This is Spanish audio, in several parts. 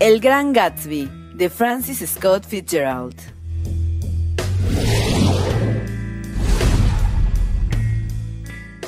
El Gran Gatsby, de Francis Scott Fitzgerald.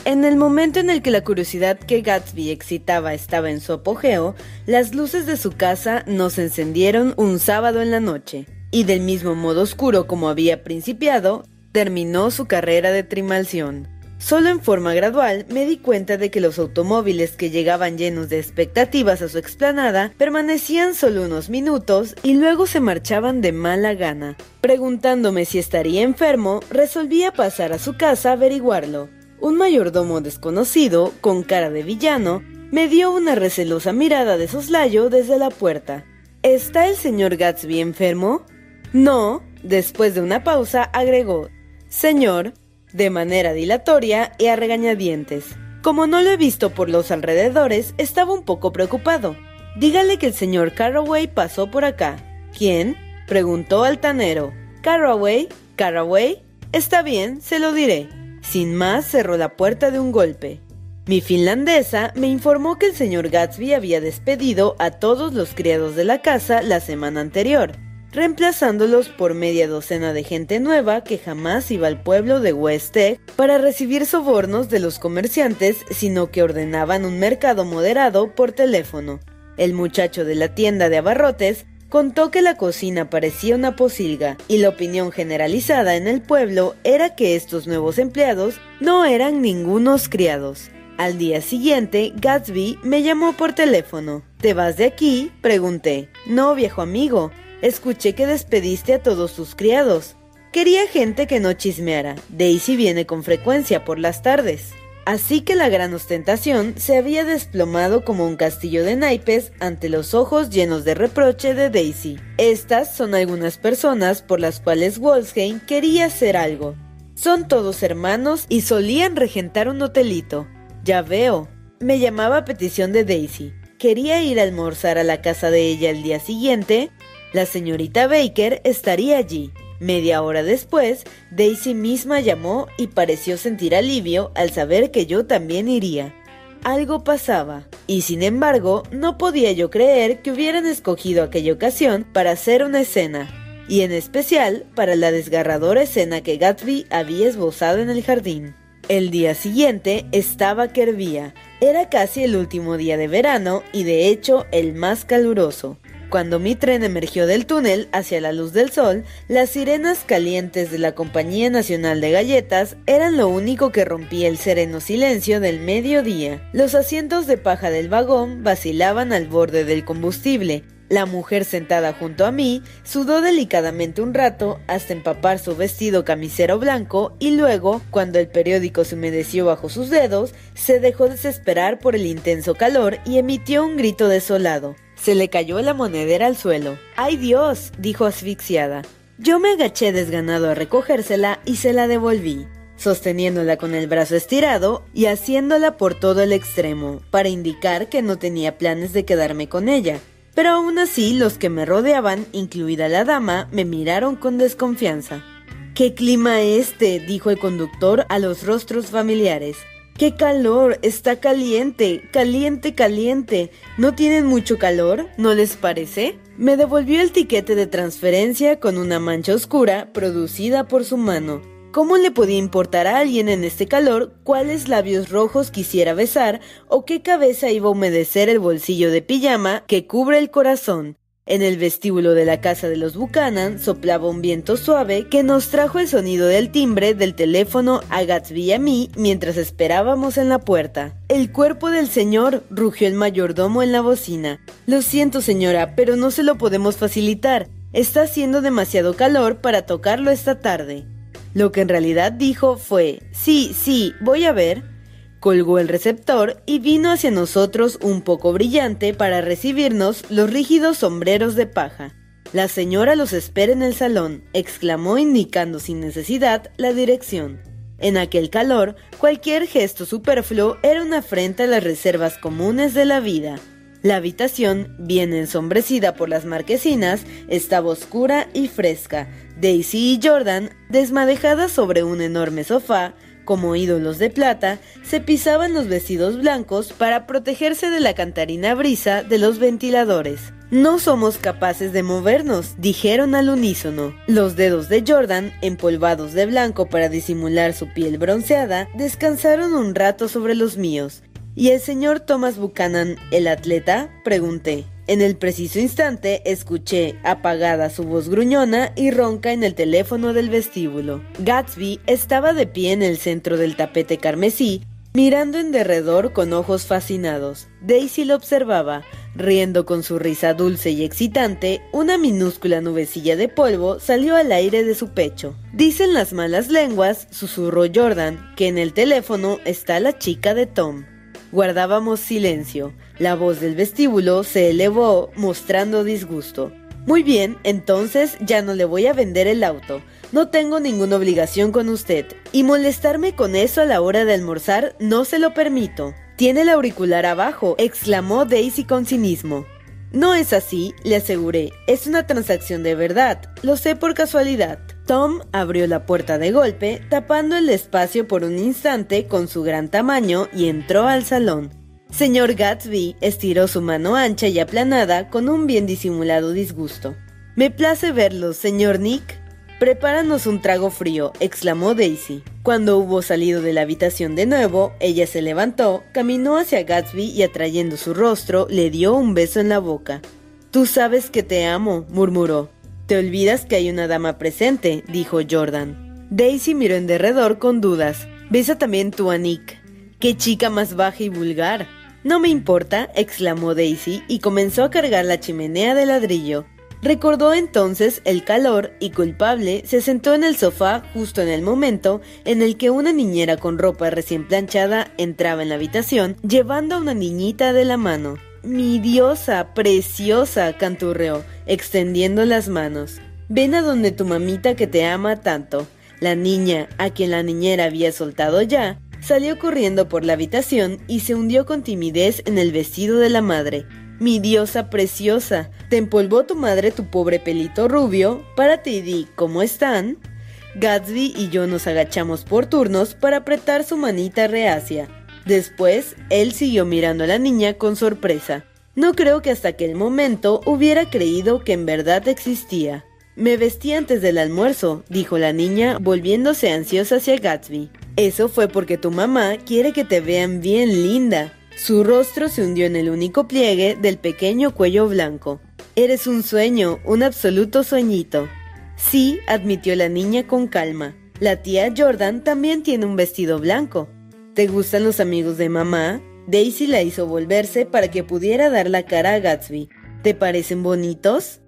En el momento en el que la curiosidad que Gatsby excitaba estaba en su apogeo, las luces de su casa no se encendieron un sábado en la noche, y del mismo modo oscuro como había principiado, terminó su carrera de trimalción. Solo en forma gradual me di cuenta de que los automóviles que llegaban llenos de expectativas a su explanada permanecían solo unos minutos y luego se marchaban de mala gana. Preguntándome si estaría enfermo, resolví pasar a su casa a averiguarlo. Un mayordomo desconocido, con cara de villano, me dio una recelosa mirada de soslayo desde la puerta. ¿Está el señor Gatsby enfermo? No. Después de una pausa, agregó, Señor, de manera dilatoria y a regañadientes. Como no lo he visto por los alrededores, estaba un poco preocupado. Dígale que el señor Carraway pasó por acá. ¿Quién? preguntó altanero. Carraway, Carraway. Está bien, se lo diré. Sin más, cerró la puerta de un golpe. Mi finlandesa me informó que el señor Gatsby había despedido a todos los criados de la casa la semana anterior, reemplazándolos por media docena de gente nueva que jamás iba al pueblo de West Egg para recibir sobornos de los comerciantes, sino que ordenaban un mercado moderado por teléfono. El muchacho de la tienda de abarrotes contó que la cocina parecía una posilga y la opinión generalizada en el pueblo era que estos nuevos empleados no eran ningunos criados. Al día siguiente, Gatsby me llamó por teléfono. ¿Te vas de aquí? pregunté. No, viejo amigo. Escuché que despediste a todos tus criados. Quería gente que no chismeara. Daisy viene con frecuencia por las tardes. Así que la gran ostentación se había desplomado como un castillo de naipes ante los ojos llenos de reproche de Daisy. Estas son algunas personas por las cuales Wolfsheim quería hacer algo. Son todos hermanos y solían regentar un hotelito. Ya veo. Me llamaba a petición de Daisy. Quería ir a almorzar a la casa de ella el día siguiente. La señorita Baker estaría allí. Media hora después, Daisy misma llamó y pareció sentir alivio al saber que yo también iría. Algo pasaba, y sin embargo, no podía yo creer que hubieran escogido aquella ocasión para hacer una escena, y en especial para la desgarradora escena que Gatsby había esbozado en el jardín. El día siguiente estaba que. Era casi el último día de verano y de hecho el más caluroso. Cuando mi tren emergió del túnel hacia la luz del sol, las sirenas calientes de la Compañía Nacional de Galletas eran lo único que rompía el sereno silencio del mediodía. Los asientos de paja del vagón vacilaban al borde del combustible. La mujer sentada junto a mí sudó delicadamente un rato hasta empapar su vestido camisero blanco y luego, cuando el periódico se humedeció bajo sus dedos, se dejó desesperar por el intenso calor y emitió un grito desolado. Se le cayó la monedera al suelo. ¡Ay Dios! dijo asfixiada. Yo me agaché desganado a recogérsela y se la devolví, sosteniéndola con el brazo estirado y haciéndola por todo el extremo, para indicar que no tenía planes de quedarme con ella. Pero aún así los que me rodeaban, incluida la dama, me miraron con desconfianza. ¿Qué clima este? dijo el conductor a los rostros familiares. ¡Qué calor! Está caliente, caliente, caliente. ¿No tienen mucho calor? ¿No les parece? Me devolvió el tiquete de transferencia con una mancha oscura producida por su mano. ¿Cómo le podía importar a alguien en este calor cuáles labios rojos quisiera besar o qué cabeza iba a humedecer el bolsillo de pijama que cubre el corazón? En el vestíbulo de la casa de los Buchanan soplaba un viento suave que nos trajo el sonido del timbre del teléfono a Gatsby y a mí mientras esperábamos en la puerta. El cuerpo del señor, rugió el mayordomo en la bocina. Lo siento, señora, pero no se lo podemos facilitar. Está haciendo demasiado calor para tocarlo esta tarde. Lo que en realidad dijo fue, sí, sí, voy a ver. Colgó el receptor y vino hacia nosotros un poco brillante para recibirnos los rígidos sombreros de paja. La señora los espera en el salón, exclamó indicando sin necesidad la dirección. En aquel calor, cualquier gesto superfluo era una afrenta a las reservas comunes de la vida. La habitación, bien ensombrecida por las marquesinas, estaba oscura y fresca. Daisy y Jordan, desmadejadas sobre un enorme sofá, como ídolos de plata, se pisaban los vestidos blancos para protegerse de la cantarina brisa de los ventiladores. No somos capaces de movernos, dijeron al unísono. Los dedos de Jordan, empolvados de blanco para disimular su piel bronceada, descansaron un rato sobre los míos. ¿Y el señor Thomas Buchanan, el atleta? pregunté. En el preciso instante escuché apagada su voz gruñona y ronca en el teléfono del vestíbulo. Gatsby estaba de pie en el centro del tapete carmesí, mirando en derredor con ojos fascinados. Daisy lo observaba, riendo con su risa dulce y excitante, una minúscula nubecilla de polvo salió al aire de su pecho. Dicen las malas lenguas, susurró Jordan, que en el teléfono está la chica de Tom. Guardábamos silencio. La voz del vestíbulo se elevó mostrando disgusto. Muy bien, entonces ya no le voy a vender el auto. No tengo ninguna obligación con usted. Y molestarme con eso a la hora de almorzar no se lo permito. Tiene el auricular abajo, exclamó Daisy con cinismo. No es así, le aseguré. Es una transacción de verdad. Lo sé por casualidad. Tom abrió la puerta de golpe, tapando el espacio por un instante con su gran tamaño y entró al salón. Señor Gatsby estiró su mano ancha y aplanada con un bien disimulado disgusto. Me place verlo, señor Nick. Prepáranos un trago frío, exclamó Daisy. Cuando hubo salido de la habitación de nuevo, ella se levantó, caminó hacia Gatsby y atrayendo su rostro, le dio un beso en la boca. Tú sabes que te amo, murmuró. Te olvidas que hay una dama presente, dijo Jordan. Daisy miró en derredor con dudas. Besa también tú a Nick. ¡Qué chica más baja y vulgar! No me importa, exclamó Daisy y comenzó a cargar la chimenea de ladrillo. Recordó entonces el calor y culpable se sentó en el sofá justo en el momento en el que una niñera con ropa recién planchada entraba en la habitación llevando a una niñita de la mano. Mi diosa, preciosa, canturreó, extendiendo las manos. Ven a donde tu mamita que te ama tanto. La niña, a quien la niñera había soltado ya, salió corriendo por la habitación y se hundió con timidez en el vestido de la madre. Mi diosa preciosa, ¿te empolvó tu madre tu pobre pelito rubio? Párate y di, ¿cómo están? Gatsby y yo nos agachamos por turnos para apretar su manita reacia. Después, él siguió mirando a la niña con sorpresa. No creo que hasta aquel momento hubiera creído que en verdad existía. Me vestí antes del almuerzo, dijo la niña, volviéndose ansiosa hacia Gatsby. Eso fue porque tu mamá quiere que te vean bien linda. Su rostro se hundió en el único pliegue del pequeño cuello blanco. Eres un sueño, un absoluto sueñito. Sí, admitió la niña con calma. La tía Jordan también tiene un vestido blanco. ¿Te gustan los amigos de mamá? Daisy la hizo volverse para que pudiera dar la cara a Gatsby. ¿Te parecen bonitos?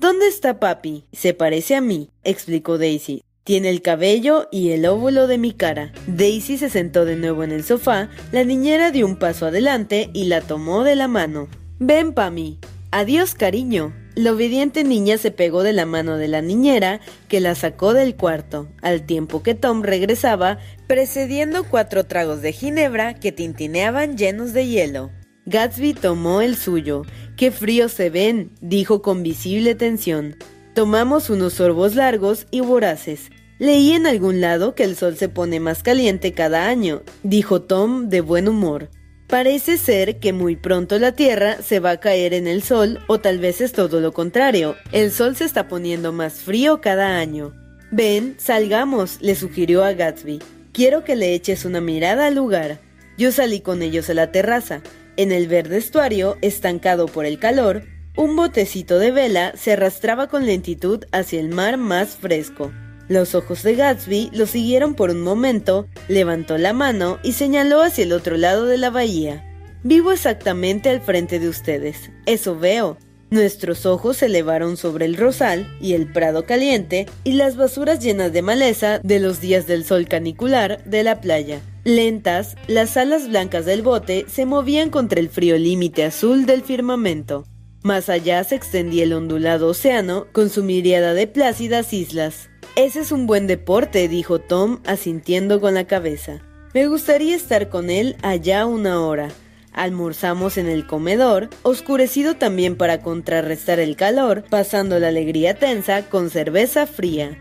¿Dónde está papi? Se parece a mí, explicó Daisy. Tiene el cabello y el óvulo de mi cara. Daisy se sentó de nuevo en el sofá, la niñera dio un paso adelante y la tomó de la mano. Ven, Pami. Adiós, cariño. La obediente niña se pegó de la mano de la niñera, que la sacó del cuarto, al tiempo que Tom regresaba, precediendo cuatro tragos de ginebra que tintineaban llenos de hielo. Gatsby tomó el suyo. ¡Qué frío se ven! dijo con visible tensión. Tomamos unos sorbos largos y voraces. Leí en algún lado que el sol se pone más caliente cada año, dijo Tom de buen humor. Parece ser que muy pronto la Tierra se va a caer en el sol, o tal vez es todo lo contrario. El sol se está poniendo más frío cada año. Ven, salgamos, le sugirió a Gatsby. Quiero que le eches una mirada al lugar. Yo salí con ellos a la terraza. En el verde estuario, estancado por el calor, un botecito de vela se arrastraba con lentitud hacia el mar más fresco. Los ojos de Gatsby lo siguieron por un momento, levantó la mano y señaló hacia el otro lado de la bahía. Vivo exactamente al frente de ustedes. Eso veo. Nuestros ojos se elevaron sobre el rosal y el prado caliente y las basuras llenas de maleza de los días del sol canicular de la playa. Lentas, las alas blancas del bote se movían contra el frío límite azul del firmamento. Más allá se extendía el ondulado océano con su miriada de plácidas islas. Ese es un buen deporte, dijo Tom, asintiendo con la cabeza. Me gustaría estar con él allá una hora. Almorzamos en el comedor, oscurecido también para contrarrestar el calor, pasando la alegría tensa con cerveza fría.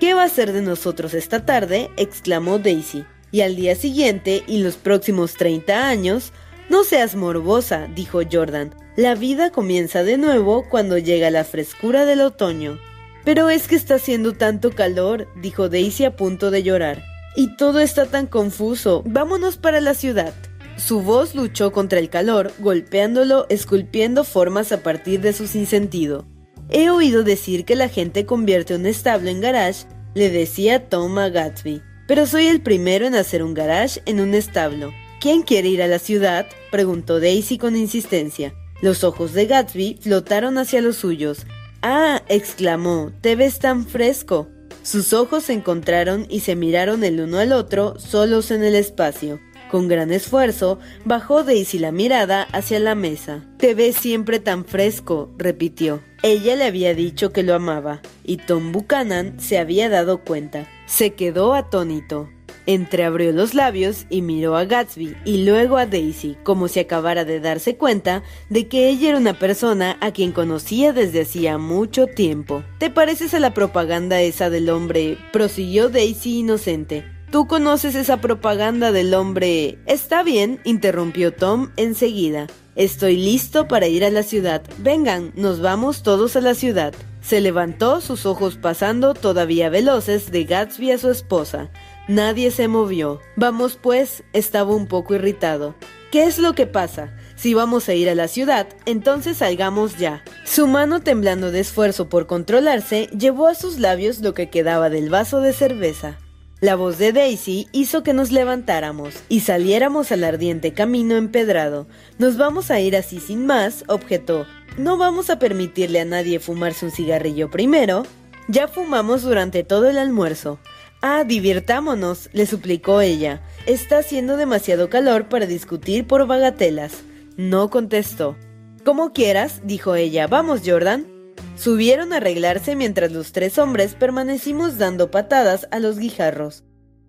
¿Qué va a ser de nosotros esta tarde? exclamó Daisy. Y al día siguiente y los próximos 30 años, no seas morbosa, dijo Jordan. La vida comienza de nuevo cuando llega la frescura del otoño. Pero es que está haciendo tanto calor, dijo Daisy a punto de llorar. Y todo está tan confuso. Vámonos para la ciudad. Su voz luchó contra el calor, golpeándolo, esculpiendo formas a partir de su sinsentido. He oído decir que la gente convierte un establo en garage, le decía Tom a Gatsby. Pero soy el primero en hacer un garage en un establo. ¿Quién quiere ir a la ciudad? preguntó Daisy con insistencia. Los ojos de Gatsby flotaron hacia los suyos. Ah, exclamó, te ves tan fresco. Sus ojos se encontraron y se miraron el uno al otro, solos en el espacio. Con gran esfuerzo, bajó Daisy la mirada hacia la mesa. Te ves siempre tan fresco, repitió. Ella le había dicho que lo amaba, y Tom Buchanan se había dado cuenta. Se quedó atónito. Entreabrió los labios y miró a Gatsby y luego a Daisy, como si acabara de darse cuenta de que ella era una persona a quien conocía desde hacía mucho tiempo. ¿Te pareces a la propaganda esa del hombre? prosiguió Daisy inocente. Tú conoces esa propaganda del hombre. Está bien, interrumpió Tom enseguida. Estoy listo para ir a la ciudad. Vengan, nos vamos todos a la ciudad. Se levantó, sus ojos pasando todavía veloces de Gatsby a su esposa. Nadie se movió. Vamos pues, estaba un poco irritado. ¿Qué es lo que pasa? Si vamos a ir a la ciudad, entonces salgamos ya. Su mano temblando de esfuerzo por controlarse, llevó a sus labios lo que quedaba del vaso de cerveza. La voz de Daisy hizo que nos levantáramos y saliéramos al ardiente camino empedrado. Nos vamos a ir así sin más, objetó. No vamos a permitirle a nadie fumarse un cigarrillo primero. Ya fumamos durante todo el almuerzo. Ah, divirtámonos, le suplicó ella. Está haciendo demasiado calor para discutir por bagatelas. No contestó. Como quieras, dijo ella. Vamos, Jordan. Subieron a arreglarse mientras los tres hombres permanecimos dando patadas a los guijarros.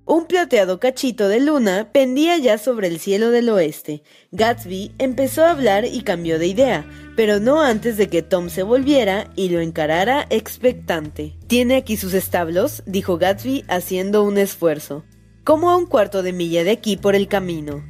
Un plateado cachito de luna pendía ya sobre el cielo del oeste. Gatsby empezó a hablar y cambió de idea, pero no antes de que Tom se volviera y lo encarara expectante. ¿Tiene aquí sus establos? dijo Gatsby haciendo un esfuerzo. Como a un cuarto de milla de aquí por el camino.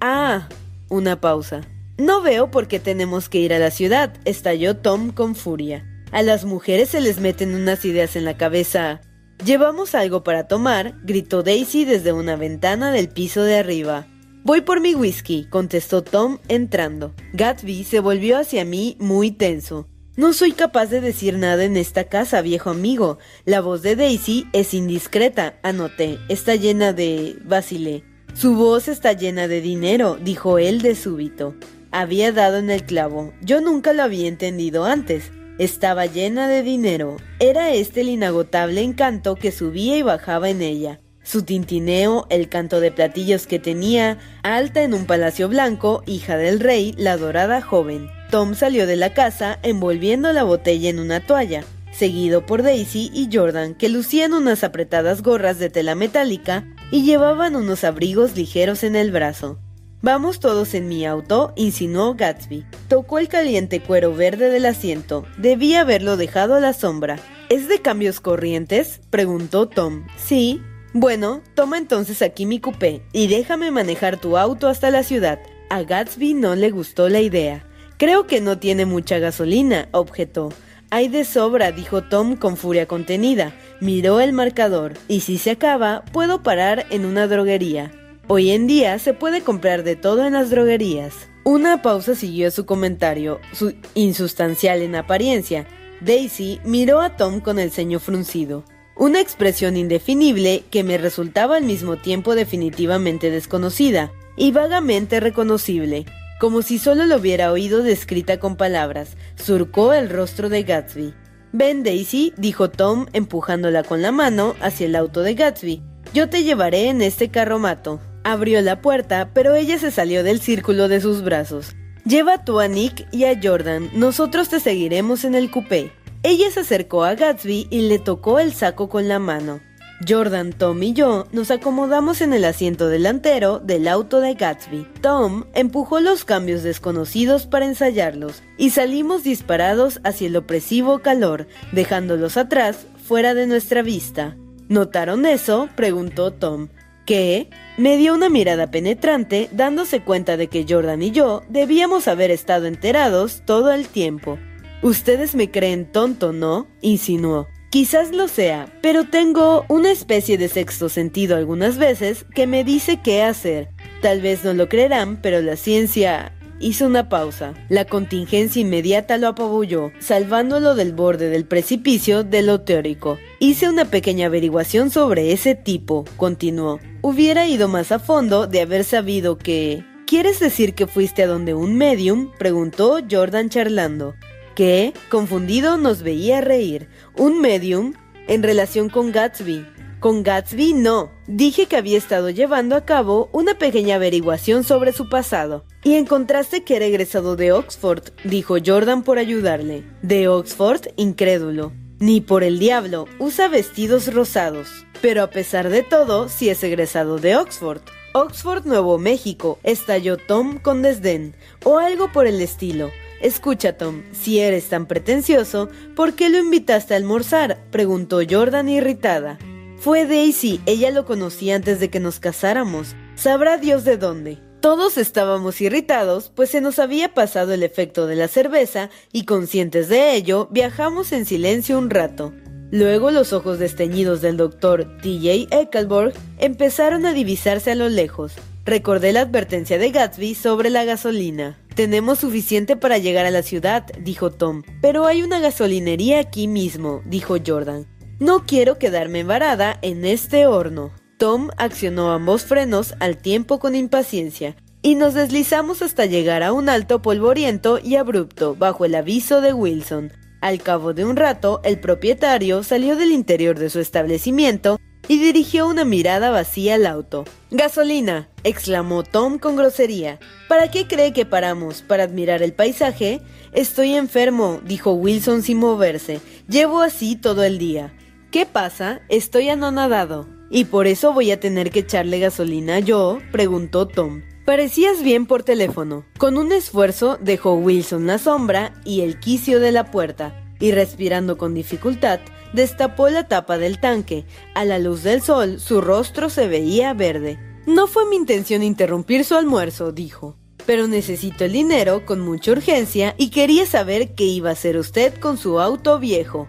Ah, una pausa. No veo por qué tenemos que ir a la ciudad, estalló Tom con furia. A las mujeres se les meten unas ideas en la cabeza. Llevamos algo para tomar, gritó Daisy desde una ventana del piso de arriba. Voy por mi whisky, contestó Tom entrando. Gatsby se volvió hacia mí muy tenso. No soy capaz de decir nada en esta casa, viejo amigo. La voz de Daisy es indiscreta, anoté. Está llena de... vacilé. Su voz está llena de dinero, dijo él de súbito. Había dado en el clavo. Yo nunca lo había entendido antes. Estaba llena de dinero. Era este el inagotable encanto que subía y bajaba en ella. Su tintineo, el canto de platillos que tenía, alta en un palacio blanco, hija del rey, la dorada joven. Tom salió de la casa envolviendo la botella en una toalla, seguido por Daisy y Jordan, que lucían unas apretadas gorras de tela metálica y llevaban unos abrigos ligeros en el brazo. Vamos todos en mi auto, insinuó Gatsby. Tocó el caliente cuero verde del asiento. Debía haberlo dejado a la sombra. ¿Es de cambios corrientes? preguntó Tom. Sí. Bueno, toma entonces aquí mi coupé y déjame manejar tu auto hasta la ciudad. A Gatsby no le gustó la idea. Creo que no tiene mucha gasolina, objetó. Hay de sobra, dijo Tom con furia contenida. Miró el marcador. Y si se acaba, puedo parar en una droguería. Hoy en día se puede comprar de todo en las droguerías. Una pausa siguió su comentario, su insustancial en apariencia. Daisy miró a Tom con el ceño fruncido. Una expresión indefinible que me resultaba al mismo tiempo definitivamente desconocida y vagamente reconocible, como si solo lo hubiera oído descrita con palabras, surcó el rostro de Gatsby. Ven, Daisy, dijo Tom empujándola con la mano hacia el auto de Gatsby. Yo te llevaré en este carromato. Abrió la puerta, pero ella se salió del círculo de sus brazos. Lleva tú a Nick y a Jordan, nosotros te seguiremos en el coupé. Ella se acercó a Gatsby y le tocó el saco con la mano. Jordan, Tom y yo nos acomodamos en el asiento delantero del auto de Gatsby. Tom empujó los cambios desconocidos para ensayarlos y salimos disparados hacia el opresivo calor, dejándolos atrás, fuera de nuestra vista. ¿Notaron eso? preguntó Tom. ¿Qué? Me dio una mirada penetrante, dándose cuenta de que Jordan y yo debíamos haber estado enterados todo el tiempo. Ustedes me creen tonto, ¿no? insinuó. Quizás lo sea, pero tengo una especie de sexto sentido algunas veces que me dice qué hacer. Tal vez no lo creerán, pero la ciencia hizo una pausa. La contingencia inmediata lo apabulló, salvándolo del borde del precipicio de lo teórico. Hice una pequeña averiguación sobre ese tipo, continuó. Hubiera ido más a fondo de haber sabido que... ¿Quieres decir que fuiste a donde un medium? preguntó Jordan charlando que, confundido, nos veía reír. Un medium en relación con Gatsby. Con Gatsby no. Dije que había estado llevando a cabo una pequeña averiguación sobre su pasado. Y encontraste que era egresado de Oxford, dijo Jordan por ayudarle. ¿De Oxford? Incrédulo. Ni por el diablo, usa vestidos rosados. Pero a pesar de todo, sí es egresado de Oxford. Oxford, Nuevo México, estalló Tom con desdén, o algo por el estilo. Escucha, Tom, si eres tan pretencioso, ¿por qué lo invitaste a almorzar? preguntó Jordan irritada. Fue Daisy, ella lo conocía antes de que nos casáramos. Sabrá Dios de dónde. Todos estábamos irritados, pues se nos había pasado el efecto de la cerveza y conscientes de ello, viajamos en silencio un rato. Luego los ojos desteñidos del doctor TJ Eckelborg empezaron a divisarse a lo lejos. Recordé la advertencia de Gatsby sobre la gasolina. Tenemos suficiente para llegar a la ciudad, dijo Tom. Pero hay una gasolinería aquí mismo, dijo Jordan. No quiero quedarme varada en este horno. Tom accionó ambos frenos al tiempo con impaciencia, y nos deslizamos hasta llegar a un alto polvoriento y abrupto bajo el aviso de Wilson. Al cabo de un rato, el propietario salió del interior de su establecimiento y dirigió una mirada vacía al auto. Gasolina, exclamó Tom con grosería. ¿Para qué cree que paramos? ¿Para admirar el paisaje? Estoy enfermo, dijo Wilson sin moverse. Llevo así todo el día. ¿Qué pasa? Estoy anonadado. ¿Y por eso voy a tener que echarle gasolina yo? preguntó Tom. Parecías bien por teléfono. Con un esfuerzo dejó Wilson la sombra y el quicio de la puerta, y respirando con dificultad, destapó la tapa del tanque. A la luz del sol, su rostro se veía verde. No fue mi intención interrumpir su almuerzo, dijo. Pero necesito el dinero con mucha urgencia y quería saber qué iba a hacer usted con su auto viejo.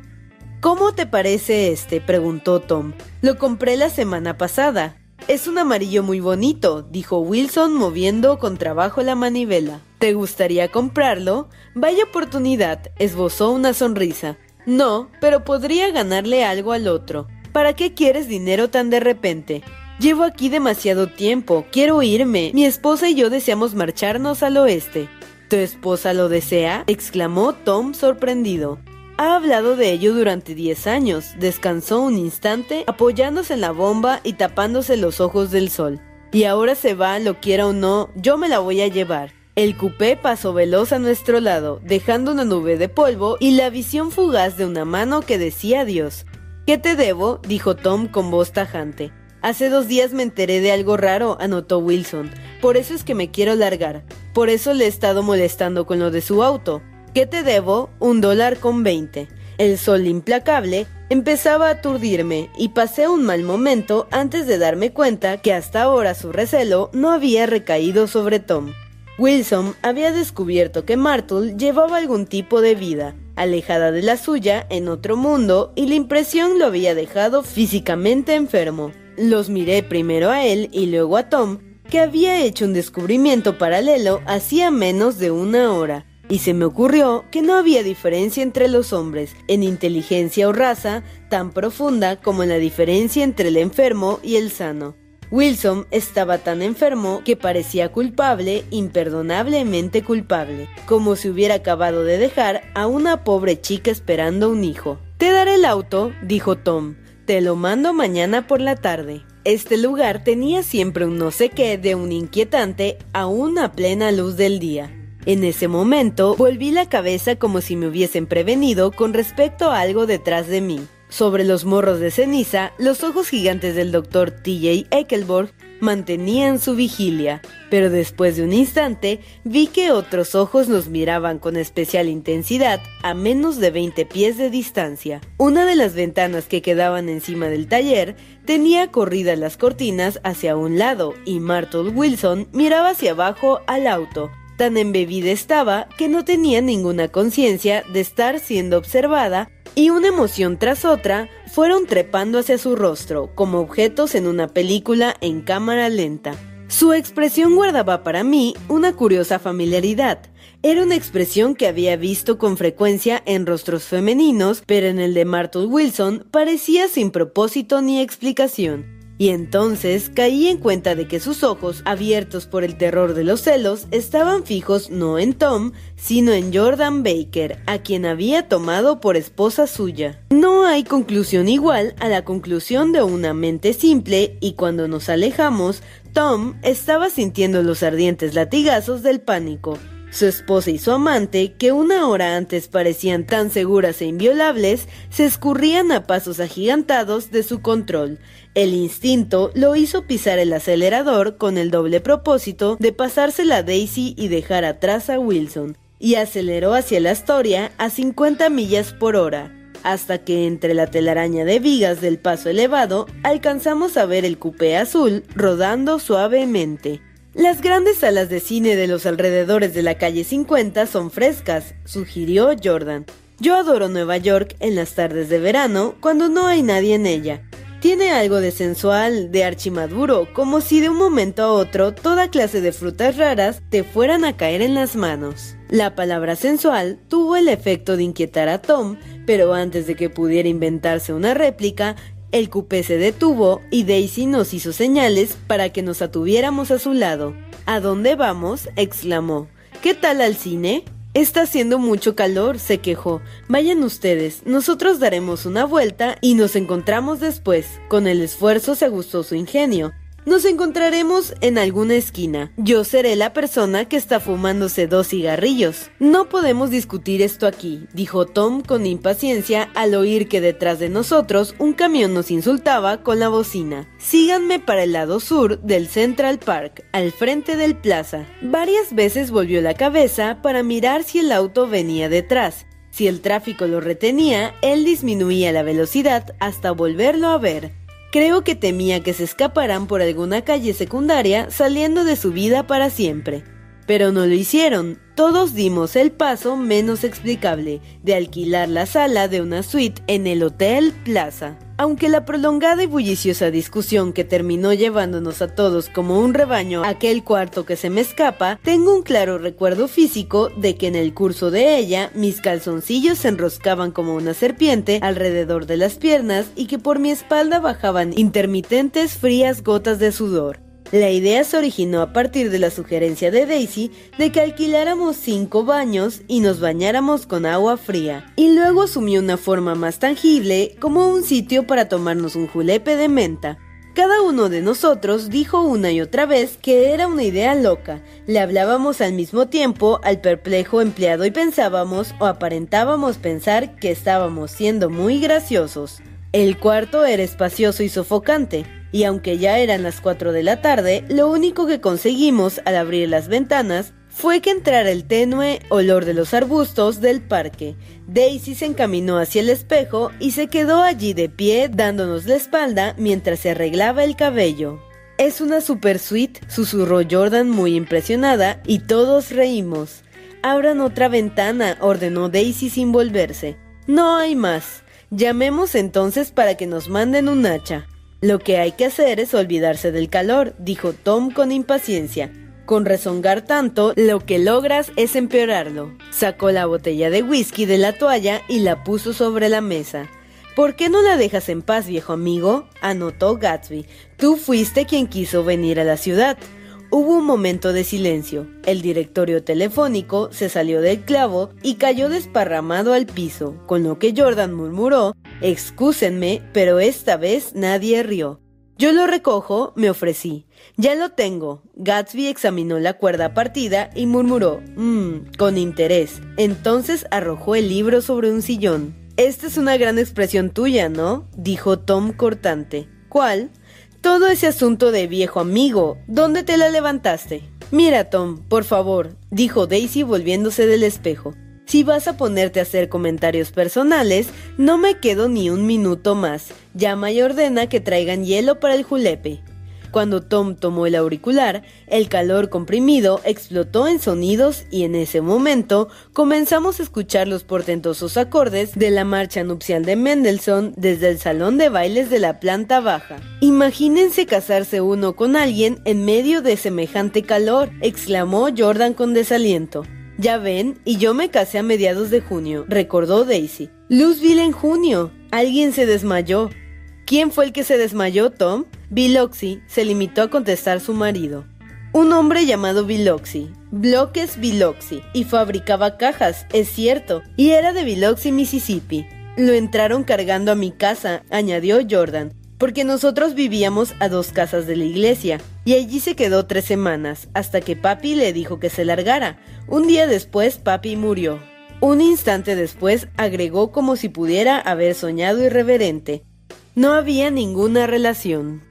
¿Cómo te parece este? preguntó Tom. Lo compré la semana pasada. Es un amarillo muy bonito, dijo Wilson moviendo con trabajo la manivela. ¿Te gustaría comprarlo? Vaya oportunidad, esbozó una sonrisa. No, pero podría ganarle algo al otro. ¿Para qué quieres dinero tan de repente? Llevo aquí demasiado tiempo, quiero irme. Mi esposa y yo deseamos marcharnos al oeste. ¿Tu esposa lo desea? exclamó Tom sorprendido. Ha hablado de ello durante diez años. Descansó un instante, apoyándose en la bomba y tapándose los ojos del sol. Y ahora se va, lo quiera o no, yo me la voy a llevar. El coupé pasó veloz a nuestro lado, dejando una nube de polvo y la visión fugaz de una mano que decía adiós. ¿Qué te debo? dijo Tom con voz tajante. Hace dos días me enteré de algo raro, anotó Wilson. Por eso es que me quiero largar. Por eso le he estado molestando con lo de su auto. ¿Qué te debo? Un dólar con veinte. El sol implacable empezaba a aturdirme y pasé un mal momento antes de darme cuenta que hasta ahora su recelo no había recaído sobre Tom. Wilson había descubierto que Martle llevaba algún tipo de vida, alejada de la suya, en otro mundo, y la impresión lo había dejado físicamente enfermo. Los miré primero a él y luego a Tom, que había hecho un descubrimiento paralelo hacía menos de una hora, y se me ocurrió que no había diferencia entre los hombres, en inteligencia o raza, tan profunda como en la diferencia entre el enfermo y el sano. Wilson estaba tan enfermo que parecía culpable, imperdonablemente culpable, como si hubiera acabado de dejar a una pobre chica esperando un hijo. Te daré el auto, dijo Tom. Te lo mando mañana por la tarde. Este lugar tenía siempre un no sé qué de un inquietante a plena luz del día. En ese momento volví la cabeza como si me hubiesen prevenido con respecto a algo detrás de mí. Sobre los morros de ceniza, los ojos gigantes del doctor T.J. Eichelborg mantenían su vigilia, pero después de un instante vi que otros ojos nos miraban con especial intensidad a menos de 20 pies de distancia. Una de las ventanas que quedaban encima del taller tenía corridas las cortinas hacia un lado y Martle Wilson miraba hacia abajo al auto, Tan embebida estaba que no tenía ninguna conciencia de estar siendo observada y una emoción tras otra fueron trepando hacia su rostro como objetos en una película en cámara lenta. Su expresión guardaba para mí una curiosa familiaridad. Era una expresión que había visto con frecuencia en rostros femeninos, pero en el de Martle Wilson parecía sin propósito ni explicación y entonces caí en cuenta de que sus ojos, abiertos por el terror de los celos, estaban fijos no en Tom, sino en Jordan Baker, a quien había tomado por esposa suya. No hay conclusión igual a la conclusión de una mente simple, y cuando nos alejamos, Tom estaba sintiendo los ardientes latigazos del pánico. Su esposa y su amante, que una hora antes parecían tan seguras e inviolables, se escurrían a pasos agigantados de su control. El instinto lo hizo pisar el acelerador con el doble propósito de pasársela a Daisy y dejar atrás a Wilson, y aceleró hacia la Astoria a 50 millas por hora, hasta que entre la telaraña de vigas del paso elevado alcanzamos a ver el cupé azul rodando suavemente. Las grandes salas de cine de los alrededores de la calle 50 son frescas, sugirió Jordan. Yo adoro Nueva York en las tardes de verano cuando no hay nadie en ella. Tiene algo de sensual, de archimaduro, como si de un momento a otro toda clase de frutas raras te fueran a caer en las manos. La palabra sensual tuvo el efecto de inquietar a Tom, pero antes de que pudiera inventarse una réplica, el cupé se detuvo y Daisy nos hizo señales para que nos atuviéramos a su lado. ¿A dónde vamos? exclamó. ¿Qué tal al cine? Está haciendo mucho calor, se quejó. Vayan ustedes, nosotros daremos una vuelta y nos encontramos después. Con el esfuerzo se gustó su ingenio. Nos encontraremos en alguna esquina. Yo seré la persona que está fumándose dos cigarrillos. No podemos discutir esto aquí, dijo Tom con impaciencia al oír que detrás de nosotros un camión nos insultaba con la bocina. Síganme para el lado sur del Central Park, al frente del plaza. Varias veces volvió la cabeza para mirar si el auto venía detrás. Si el tráfico lo retenía, él disminuía la velocidad hasta volverlo a ver. Creo que temía que se escaparan por alguna calle secundaria saliendo de su vida para siempre. Pero no lo hicieron. Todos dimos el paso menos explicable de alquilar la sala de una suite en el Hotel Plaza. Aunque la prolongada y bulliciosa discusión que terminó llevándonos a todos como un rebaño a aquel cuarto que se me escapa, tengo un claro recuerdo físico de que en el curso de ella mis calzoncillos se enroscaban como una serpiente alrededor de las piernas y que por mi espalda bajaban intermitentes frías gotas de sudor. La idea se originó a partir de la sugerencia de Daisy de que alquiláramos cinco baños y nos bañáramos con agua fría, y luego asumió una forma más tangible como un sitio para tomarnos un julepe de menta. Cada uno de nosotros dijo una y otra vez que era una idea loca. Le hablábamos al mismo tiempo al perplejo empleado y pensábamos o aparentábamos pensar que estábamos siendo muy graciosos. El cuarto era espacioso y sofocante, y aunque ya eran las 4 de la tarde, lo único que conseguimos al abrir las ventanas fue que entrara el tenue olor de los arbustos del parque. Daisy se encaminó hacia el espejo y se quedó allí de pie dándonos la espalda mientras se arreglaba el cabello. Es una super suite, susurró Jordan muy impresionada y todos reímos. Abran otra ventana, ordenó Daisy sin volverse. No hay más. Llamemos entonces para que nos manden un hacha. Lo que hay que hacer es olvidarse del calor, dijo Tom con impaciencia. Con rezongar tanto, lo que logras es empeorarlo. Sacó la botella de whisky de la toalla y la puso sobre la mesa. ¿Por qué no la dejas en paz, viejo amigo? anotó Gatsby. Tú fuiste quien quiso venir a la ciudad. Hubo un momento de silencio. El directorio telefónico se salió del clavo y cayó desparramado al piso, con lo que Jordan murmuró, Excúsenme, pero esta vez nadie rió. Yo lo recojo, me ofrecí. Ya lo tengo. Gatsby examinó la cuerda partida y murmuró, mmm, con interés. Entonces arrojó el libro sobre un sillón. Esta es una gran expresión tuya, ¿no? dijo Tom cortante. ¿Cuál? Todo ese asunto de viejo amigo, ¿dónde te la levantaste? Mira, Tom, por favor, dijo Daisy volviéndose del espejo. Si vas a ponerte a hacer comentarios personales, no me quedo ni un minuto más. Llama y ordena que traigan hielo para el julepe. Cuando Tom tomó el auricular, el calor comprimido explotó en sonidos y en ese momento comenzamos a escuchar los portentosos acordes de la marcha nupcial de Mendelssohn desde el salón de bailes de la planta baja. Imagínense casarse uno con alguien en medio de semejante calor, exclamó Jordan con desaliento. Ya ven, y yo me casé a mediados de junio, recordó Daisy. Luzville en junio. Alguien se desmayó. ¿Quién fue el que se desmayó, Tom? Biloxi se limitó a contestar su marido. Un hombre llamado Biloxi, Bloques Biloxi, y fabricaba cajas, es cierto, y era de Biloxi, Mississippi. Lo entraron cargando a mi casa, añadió Jordan, porque nosotros vivíamos a dos casas de la iglesia, y allí se quedó tres semanas, hasta que papi le dijo que se largara. Un día después papi murió. Un instante después agregó como si pudiera haber soñado irreverente. No había ninguna relación.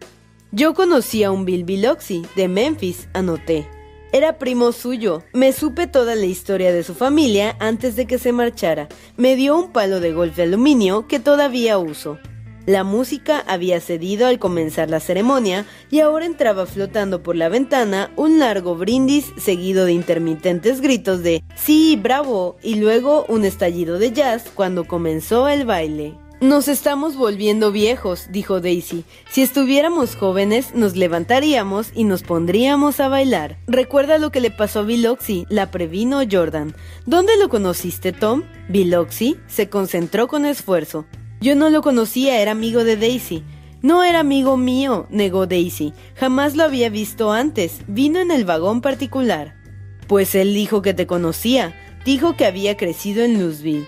Yo conocí a un Bill Biloxi, de Memphis, anoté. Era primo suyo. Me supe toda la historia de su familia antes de que se marchara. Me dio un palo de golf de aluminio que todavía uso. La música había cedido al comenzar la ceremonia y ahora entraba flotando por la ventana un largo brindis seguido de intermitentes gritos de Sí, bravo y luego un estallido de jazz cuando comenzó el baile. Nos estamos volviendo viejos, dijo Daisy. Si estuviéramos jóvenes, nos levantaríamos y nos pondríamos a bailar. Recuerda lo que le pasó a Biloxi, la previno Jordan. ¿Dónde lo conociste, Tom? Biloxi se concentró con esfuerzo. Yo no lo conocía, era amigo de Daisy. No era amigo mío, negó Daisy. Jamás lo había visto antes. Vino en el vagón particular. Pues él dijo que te conocía. Dijo que había crecido en Louisville.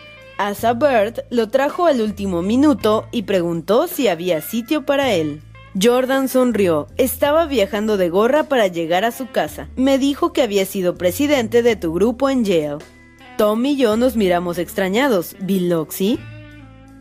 Asa Bird lo trajo al último minuto y preguntó si había sitio para él. Jordan sonrió. Estaba viajando de gorra para llegar a su casa. Me dijo que había sido presidente de tu grupo en Yale. Tom y yo nos miramos extrañados. ¿Biloxi?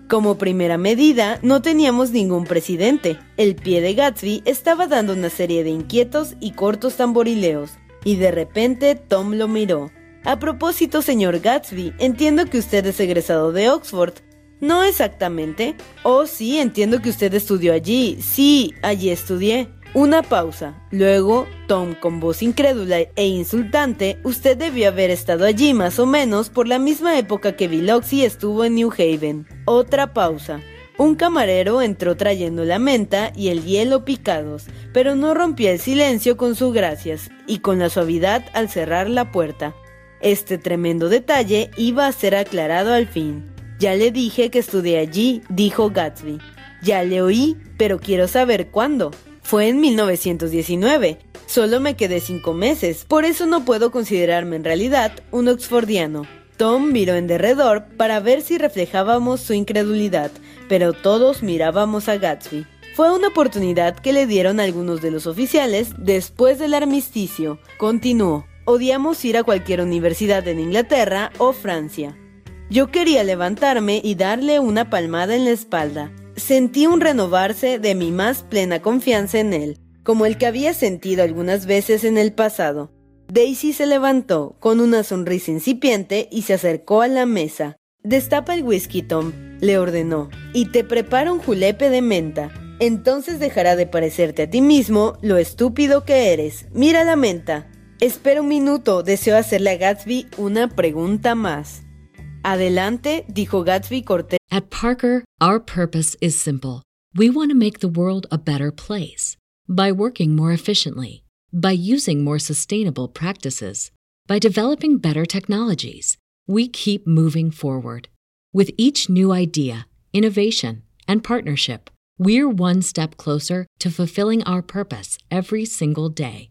Como primera medida, no teníamos ningún presidente. El pie de Gatsby estaba dando una serie de inquietos y cortos tamborileos. Y de repente Tom lo miró. A propósito, señor Gatsby, entiendo que usted es egresado de Oxford. No exactamente. Oh, sí, entiendo que usted estudió allí. Sí, allí estudié. Una pausa. Luego, Tom, con voz incrédula e insultante, usted debió haber estado allí más o menos por la misma época que Biloxi estuvo en New Haven. Otra pausa. Un camarero entró trayendo la menta y el hielo picados, pero no rompía el silencio con sus gracias y con la suavidad al cerrar la puerta. Este tremendo detalle iba a ser aclarado al fin. Ya le dije que estudié allí, dijo Gatsby. Ya le oí, pero quiero saber cuándo. Fue en 1919. Solo me quedé cinco meses, por eso no puedo considerarme en realidad un oxfordiano. Tom miró en derredor para ver si reflejábamos su incredulidad, pero todos mirábamos a Gatsby. Fue una oportunidad que le dieron algunos de los oficiales después del armisticio. Continuó. Odiamos ir a cualquier universidad en Inglaterra o Francia. Yo quería levantarme y darle una palmada en la espalda. Sentí un renovarse de mi más plena confianza en él, como el que había sentido algunas veces en el pasado. Daisy se levantó con una sonrisa incipiente y se acercó a la mesa. Destapa el whisky, Tom, le ordenó, y te prepara un julepe de menta. entonces dejará de parecerte a ti mismo lo estúpido que eres. Mira la menta. Espera un minuto, deseo hacerle a Gatsby una pregunta más. Adelante, dijo Gatsby cortés. At Parker, our purpose is simple. We want to make the world a better place by working more efficiently, by using more sustainable practices, by developing better technologies. We keep moving forward. With each new idea, innovation, and partnership, we're one step closer to fulfilling our purpose every single day.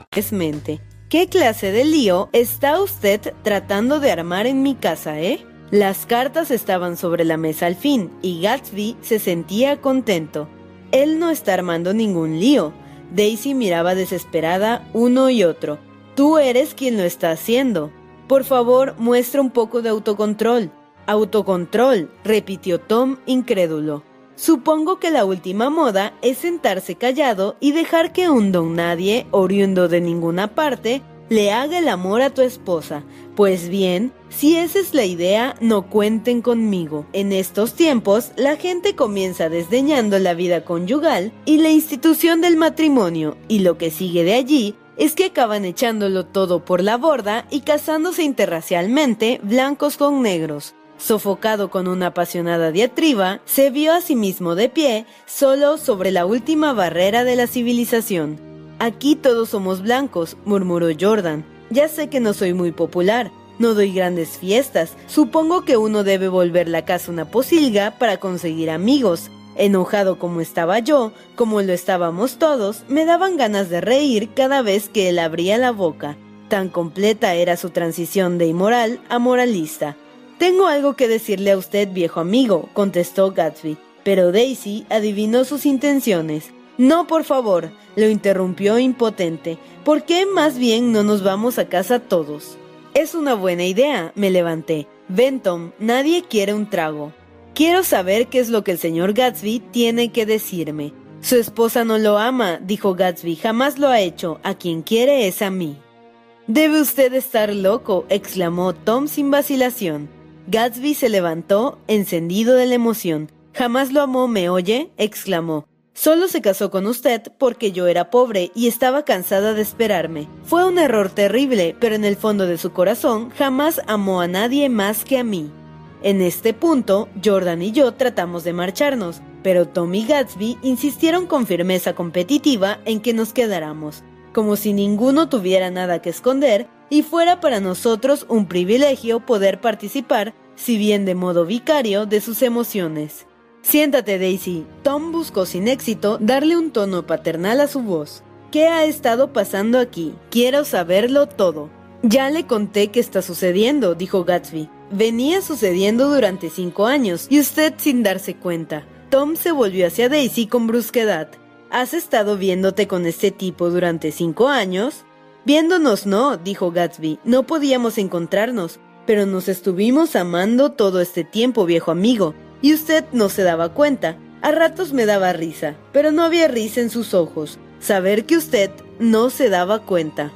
Es mente. ¿Qué clase de lío está usted tratando de armar en mi casa, eh? Las cartas estaban sobre la mesa al fin y Gatsby se sentía contento. Él no está armando ningún lío. Daisy miraba desesperada uno y otro. Tú eres quien lo está haciendo. Por favor, muestra un poco de autocontrol. Autocontrol, repitió Tom incrédulo. Supongo que la última moda es sentarse callado y dejar que un don nadie, oriundo de ninguna parte, le haga el amor a tu esposa. Pues bien, si esa es la idea, no cuenten conmigo. En estos tiempos, la gente comienza desdeñando la vida conyugal y la institución del matrimonio, y lo que sigue de allí es que acaban echándolo todo por la borda y casándose interracialmente blancos con negros. Sofocado con una apasionada diatriba, se vio a sí mismo de pie, solo sobre la última barrera de la civilización. Aquí todos somos blancos, murmuró Jordan. Ya sé que no soy muy popular, no doy grandes fiestas, supongo que uno debe volver la casa una posilga para conseguir amigos. Enojado como estaba yo, como lo estábamos todos, me daban ganas de reír cada vez que él abría la boca. Tan completa era su transición de inmoral a moralista. Tengo algo que decirle a usted, viejo amigo, contestó Gatsby, pero Daisy adivinó sus intenciones. No, por favor, lo interrumpió impotente. ¿Por qué más bien no nos vamos a casa todos? Es una buena idea, me levanté. Benton, nadie quiere un trago. Quiero saber qué es lo que el señor Gatsby tiene que decirme. Su esposa no lo ama, dijo Gatsby, jamás lo ha hecho. A quien quiere es a mí. Debe usted estar loco, exclamó Tom sin vacilación. Gatsby se levantó, encendido de la emoción. Jamás lo amó, ¿me oye? exclamó. Solo se casó con usted porque yo era pobre y estaba cansada de esperarme. Fue un error terrible, pero en el fondo de su corazón jamás amó a nadie más que a mí. En este punto, Jordan y yo tratamos de marcharnos, pero Tom y Gatsby insistieron con firmeza competitiva en que nos quedáramos, como si ninguno tuviera nada que esconder y fuera para nosotros un privilegio poder participar, si bien de modo vicario, de sus emociones. Siéntate, Daisy. Tom buscó sin éxito darle un tono paternal a su voz. ¿Qué ha estado pasando aquí? Quiero saberlo todo. Ya le conté qué está sucediendo, dijo Gatsby. Venía sucediendo durante cinco años, y usted sin darse cuenta. Tom se volvió hacia Daisy con brusquedad. ¿Has estado viéndote con este tipo durante cinco años? Viéndonos no, dijo Gatsby, no podíamos encontrarnos, pero nos estuvimos amando todo este tiempo, viejo amigo, y usted no se daba cuenta. A ratos me daba risa, pero no había risa en sus ojos, saber que usted no se daba cuenta.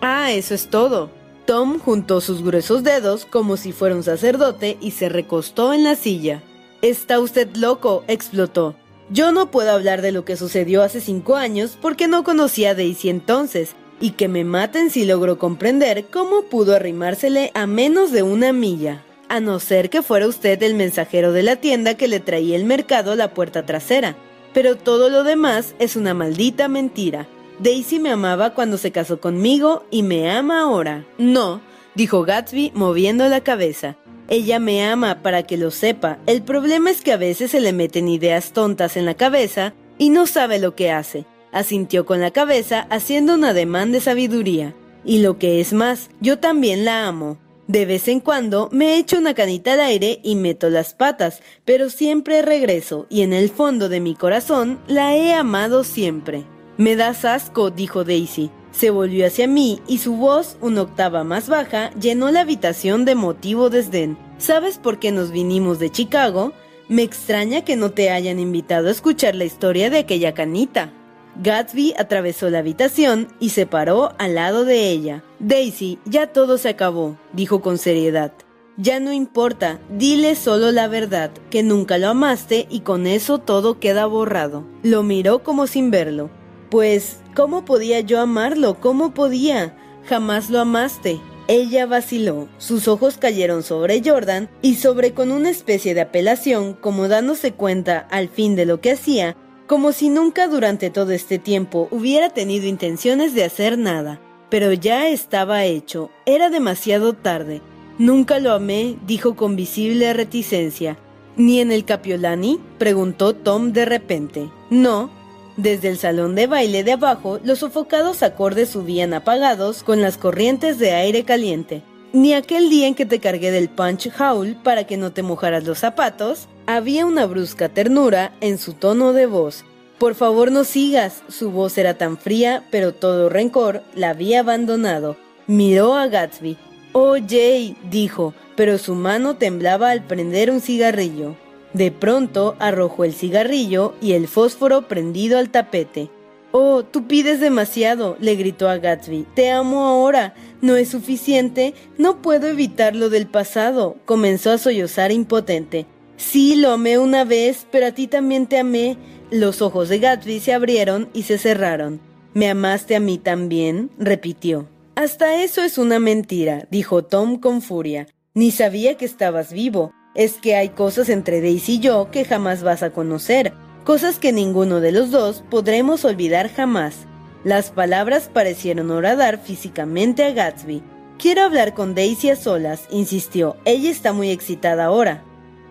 Ah, eso es todo. Tom juntó sus gruesos dedos como si fuera un sacerdote y se recostó en la silla. Está usted loco, explotó. Yo no puedo hablar de lo que sucedió hace cinco años porque no conocía a Daisy entonces, y que me maten si logro comprender cómo pudo arrimársele a menos de una milla, a no ser que fuera usted el mensajero de la tienda que le traía el mercado a la puerta trasera. Pero todo lo demás es una maldita mentira. Daisy me amaba cuando se casó conmigo y me ama ahora. No, dijo Gatsby moviendo la cabeza. Ella me ama para que lo sepa. El problema es que a veces se le meten ideas tontas en la cabeza y no sabe lo que hace asintió con la cabeza haciendo un ademán de sabiduría. Y lo que es más, yo también la amo. De vez en cuando me echo una canita al aire y meto las patas, pero siempre regreso y en el fondo de mi corazón la he amado siempre. Me das asco, dijo Daisy. Se volvió hacia mí y su voz, una octava más baja, llenó la habitación de motivo desdén. ¿Sabes por qué nos vinimos de Chicago? Me extraña que no te hayan invitado a escuchar la historia de aquella canita. Gatsby atravesó la habitación y se paró al lado de ella. Daisy, ya todo se acabó, dijo con seriedad. Ya no importa, dile solo la verdad, que nunca lo amaste y con eso todo queda borrado. Lo miró como sin verlo. Pues, ¿cómo podía yo amarlo? ¿Cómo podía? Jamás lo amaste. Ella vaciló, sus ojos cayeron sobre Jordan y sobre con una especie de apelación, como dándose cuenta al fin de lo que hacía, como si nunca durante todo este tiempo hubiera tenido intenciones de hacer nada. Pero ya estaba hecho, era demasiado tarde. Nunca lo amé, dijo con visible reticencia. ¿Ni en el Capiolani? preguntó Tom de repente. No, desde el salón de baile de abajo, los sofocados acordes subían apagados con las corrientes de aire caliente. Ni aquel día en que te cargué del punch howl para que no te mojaras los zapatos, había una brusca ternura en su tono de voz. Por favor no sigas. Su voz era tan fría, pero todo rencor la había abandonado. Miró a Gatsby. Oh, Jay, dijo, pero su mano temblaba al prender un cigarrillo. De pronto arrojó el cigarrillo y el fósforo prendido al tapete. Oh, tú pides demasiado, le gritó a Gatsby. Te amo ahora. ¿No es suficiente? No puedo evitar lo del pasado. Comenzó a sollozar impotente. Sí, lo amé una vez, pero a ti también te amé. Los ojos de Gatsby se abrieron y se cerraron. ¿Me amaste a mí también? repitió. Hasta eso es una mentira, dijo Tom con furia. Ni sabía que estabas vivo. Es que hay cosas entre Daisy y yo que jamás vas a conocer, cosas que ninguno de los dos podremos olvidar jamás. Las palabras parecieron horadar físicamente a Gatsby. Quiero hablar con Daisy a solas, insistió. Ella está muy excitada ahora.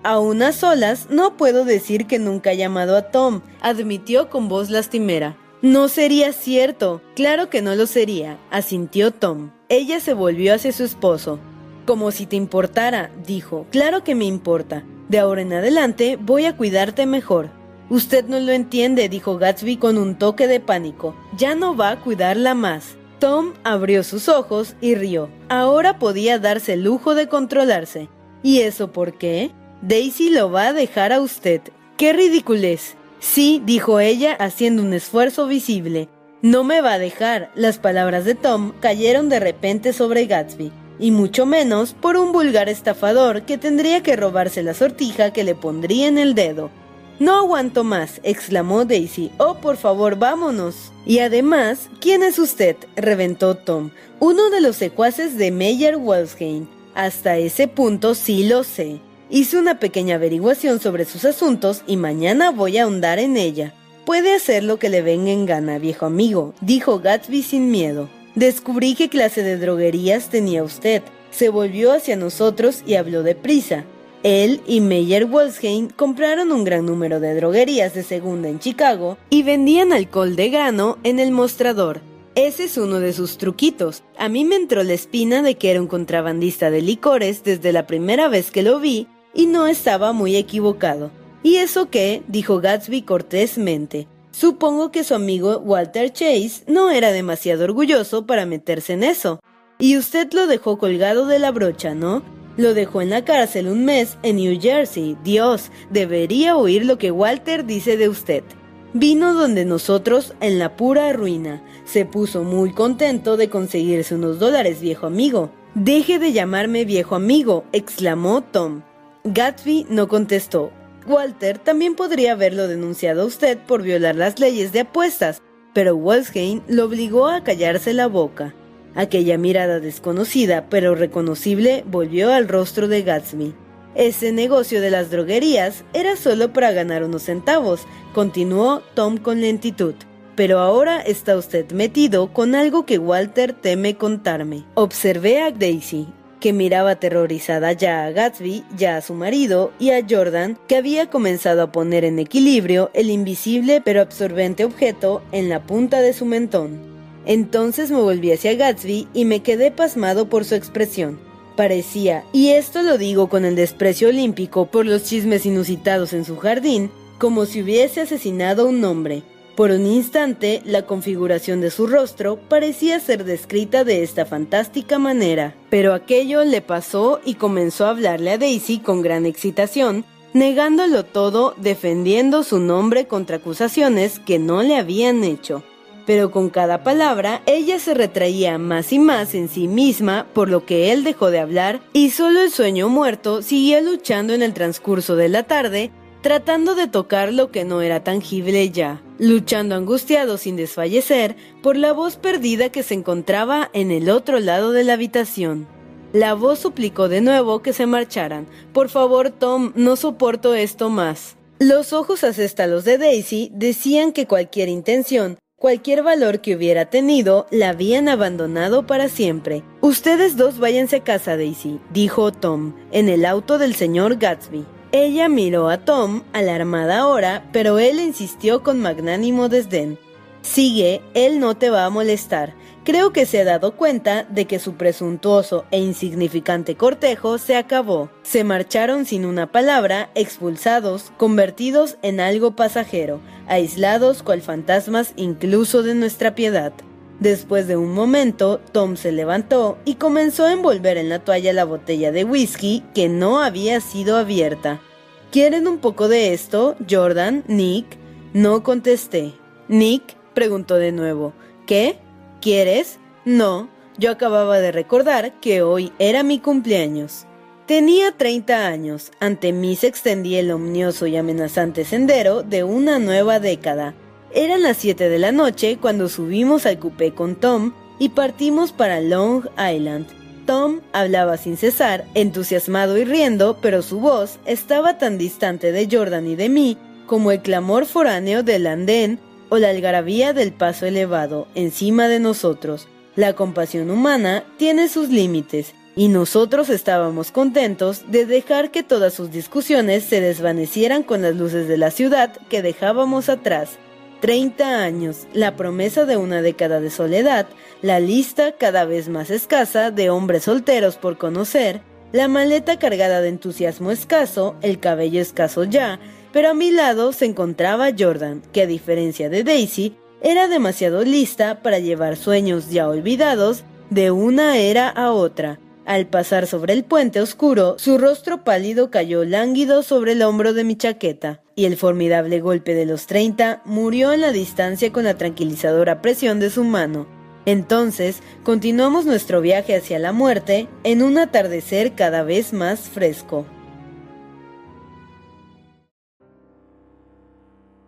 A unas solas no puedo decir que nunca he llamado a Tom, admitió con voz lastimera. No sería cierto. Claro que no lo sería, asintió Tom. Ella se volvió hacia su esposo. Como si te importara, dijo. Claro que me importa. De ahora en adelante voy a cuidarte mejor. Usted no lo entiende, dijo Gatsby con un toque de pánico. Ya no va a cuidarla más. Tom abrió sus ojos y rió. Ahora podía darse el lujo de controlarse. ¿Y eso por qué? Daisy lo va a dejar a usted. ¡Qué ridiculez! Sí, dijo ella haciendo un esfuerzo visible. No me va a dejar. Las palabras de Tom cayeron de repente sobre Gatsby y mucho menos por un vulgar estafador que tendría que robarse la sortija que le pondría en el dedo. No aguanto más, exclamó Daisy. Oh, por favor, vámonos. Y además, ¿quién es usted? reventó Tom. Uno de los secuaces de Meyer Welsheim. Hasta ese punto sí lo sé. Hice una pequeña averiguación sobre sus asuntos y mañana voy a ahondar en ella. Puede hacer lo que le venga en gana, viejo amigo, dijo Gatsby sin miedo. Descubrí qué clase de droguerías tenía usted. Se volvió hacia nosotros y habló deprisa. Él y Meyer Wolfsheim compraron un gran número de droguerías de segunda en Chicago y vendían alcohol de grano en el mostrador. Ese es uno de sus truquitos. A mí me entró la espina de que era un contrabandista de licores desde la primera vez que lo vi y no estaba muy equivocado. ¿Y eso qué? dijo Gatsby cortésmente. Supongo que su amigo Walter Chase no era demasiado orgulloso para meterse en eso. Y usted lo dejó colgado de la brocha, ¿no? Lo dejó en la cárcel un mes en New Jersey. Dios, debería oír lo que Walter dice de usted. Vino donde nosotros en la pura ruina. Se puso muy contento de conseguirse unos dólares, viejo amigo. Deje de llamarme viejo amigo, exclamó Tom. Gatsby no contestó. Walter también podría haberlo denunciado a usted por violar las leyes de apuestas, pero Wolfsheim lo obligó a callarse la boca. Aquella mirada desconocida pero reconocible volvió al rostro de Gatsby. Ese negocio de las droguerías era solo para ganar unos centavos, continuó Tom con lentitud. Pero ahora está usted metido con algo que Walter teme contarme. Observé a Daisy, que miraba aterrorizada ya a Gatsby, ya a su marido y a Jordan, que había comenzado a poner en equilibrio el invisible pero absorbente objeto en la punta de su mentón. Entonces me volví hacia Gatsby y me quedé pasmado por su expresión. Parecía, y esto lo digo con el desprecio olímpico por los chismes inusitados en su jardín, como si hubiese asesinado a un hombre. Por un instante, la configuración de su rostro parecía ser descrita de esta fantástica manera, pero aquello le pasó y comenzó a hablarle a Daisy con gran excitación, negándolo todo, defendiendo su nombre contra acusaciones que no le habían hecho. Pero con cada palabra ella se retraía más y más en sí misma, por lo que él dejó de hablar y solo el sueño muerto siguió luchando en el transcurso de la tarde, tratando de tocar lo que no era tangible ya, luchando angustiado sin desfallecer por la voz perdida que se encontraba en el otro lado de la habitación. La voz suplicó de nuevo que se marcharan. Por favor, Tom, no soporto esto más. Los ojos acéstalos de Daisy decían que cualquier intención, Cualquier valor que hubiera tenido la habían abandonado para siempre. Ustedes dos váyanse a casa, Daisy, dijo Tom, en el auto del señor Gatsby. Ella miró a Tom, alarmada ahora, pero él insistió con magnánimo desdén. Sigue, él no te va a molestar. Creo que se ha dado cuenta de que su presuntuoso e insignificante cortejo se acabó. Se marcharon sin una palabra, expulsados, convertidos en algo pasajero, aislados cual fantasmas incluso de nuestra piedad. Después de un momento, Tom se levantó y comenzó a envolver en la toalla la botella de whisky que no había sido abierta. ¿Quieren un poco de esto, Jordan, Nick? No contesté. Nick preguntó de nuevo. ¿Qué? ¿Quieres? No, yo acababa de recordar que hoy era mi cumpleaños. Tenía 30 años, ante mí se extendía el omnioso y amenazante sendero de una nueva década. Eran las 7 de la noche cuando subimos al coupé con Tom y partimos para Long Island. Tom hablaba sin cesar, entusiasmado y riendo, pero su voz estaba tan distante de Jordan y de mí como el clamor foráneo del andén o la algarabía del paso elevado encima de nosotros. La compasión humana tiene sus límites y nosotros estábamos contentos de dejar que todas sus discusiones se desvanecieran con las luces de la ciudad que dejábamos atrás. Treinta años, la promesa de una década de soledad, la lista cada vez más escasa de hombres solteros por conocer, la maleta cargada de entusiasmo escaso, el cabello escaso ya, pero a mi lado se encontraba Jordan, que a diferencia de Daisy, era demasiado lista para llevar sueños ya olvidados de una era a otra. Al pasar sobre el puente oscuro, su rostro pálido cayó lánguido sobre el hombro de mi chaqueta, y el formidable golpe de los treinta murió en la distancia con la tranquilizadora presión de su mano. Entonces, continuamos nuestro viaje hacia la muerte en un atardecer cada vez más fresco.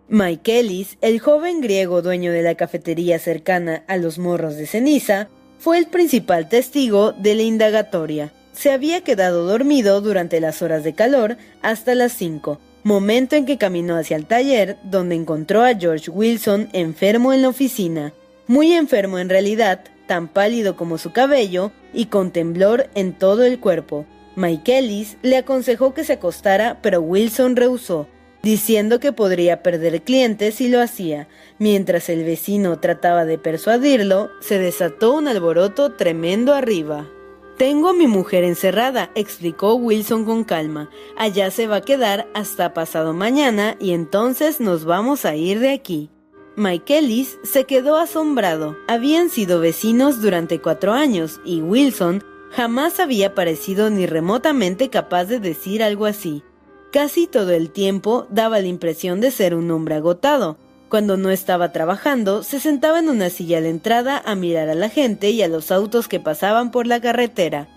Mike Ellis, el joven griego dueño de la cafetería cercana a los morros de ceniza, fue el principal testigo de la indagatoria. Se había quedado dormido durante las horas de calor hasta las 5, momento en que caminó hacia el taller donde encontró a George Wilson enfermo en la oficina, muy enfermo en realidad, tan pálido como su cabello y con temblor en todo el cuerpo. Mike Ellis le aconsejó que se acostara, pero Wilson rehusó, diciendo que podría perder clientes si lo hacía. Mientras el vecino trataba de persuadirlo, se desató un alboroto tremendo arriba. Tengo a mi mujer encerrada, explicó Wilson con calma. Allá se va a quedar hasta pasado mañana y entonces nos vamos a ir de aquí. Mike Ellis se quedó asombrado. Habían sido vecinos durante cuatro años y Wilson jamás había parecido ni remotamente capaz de decir algo así. Casi todo el tiempo daba la impresión de ser un hombre agotado. Cuando no estaba trabajando, se sentaba en una silla a la entrada a mirar a la gente y a los autos que pasaban por la carretera.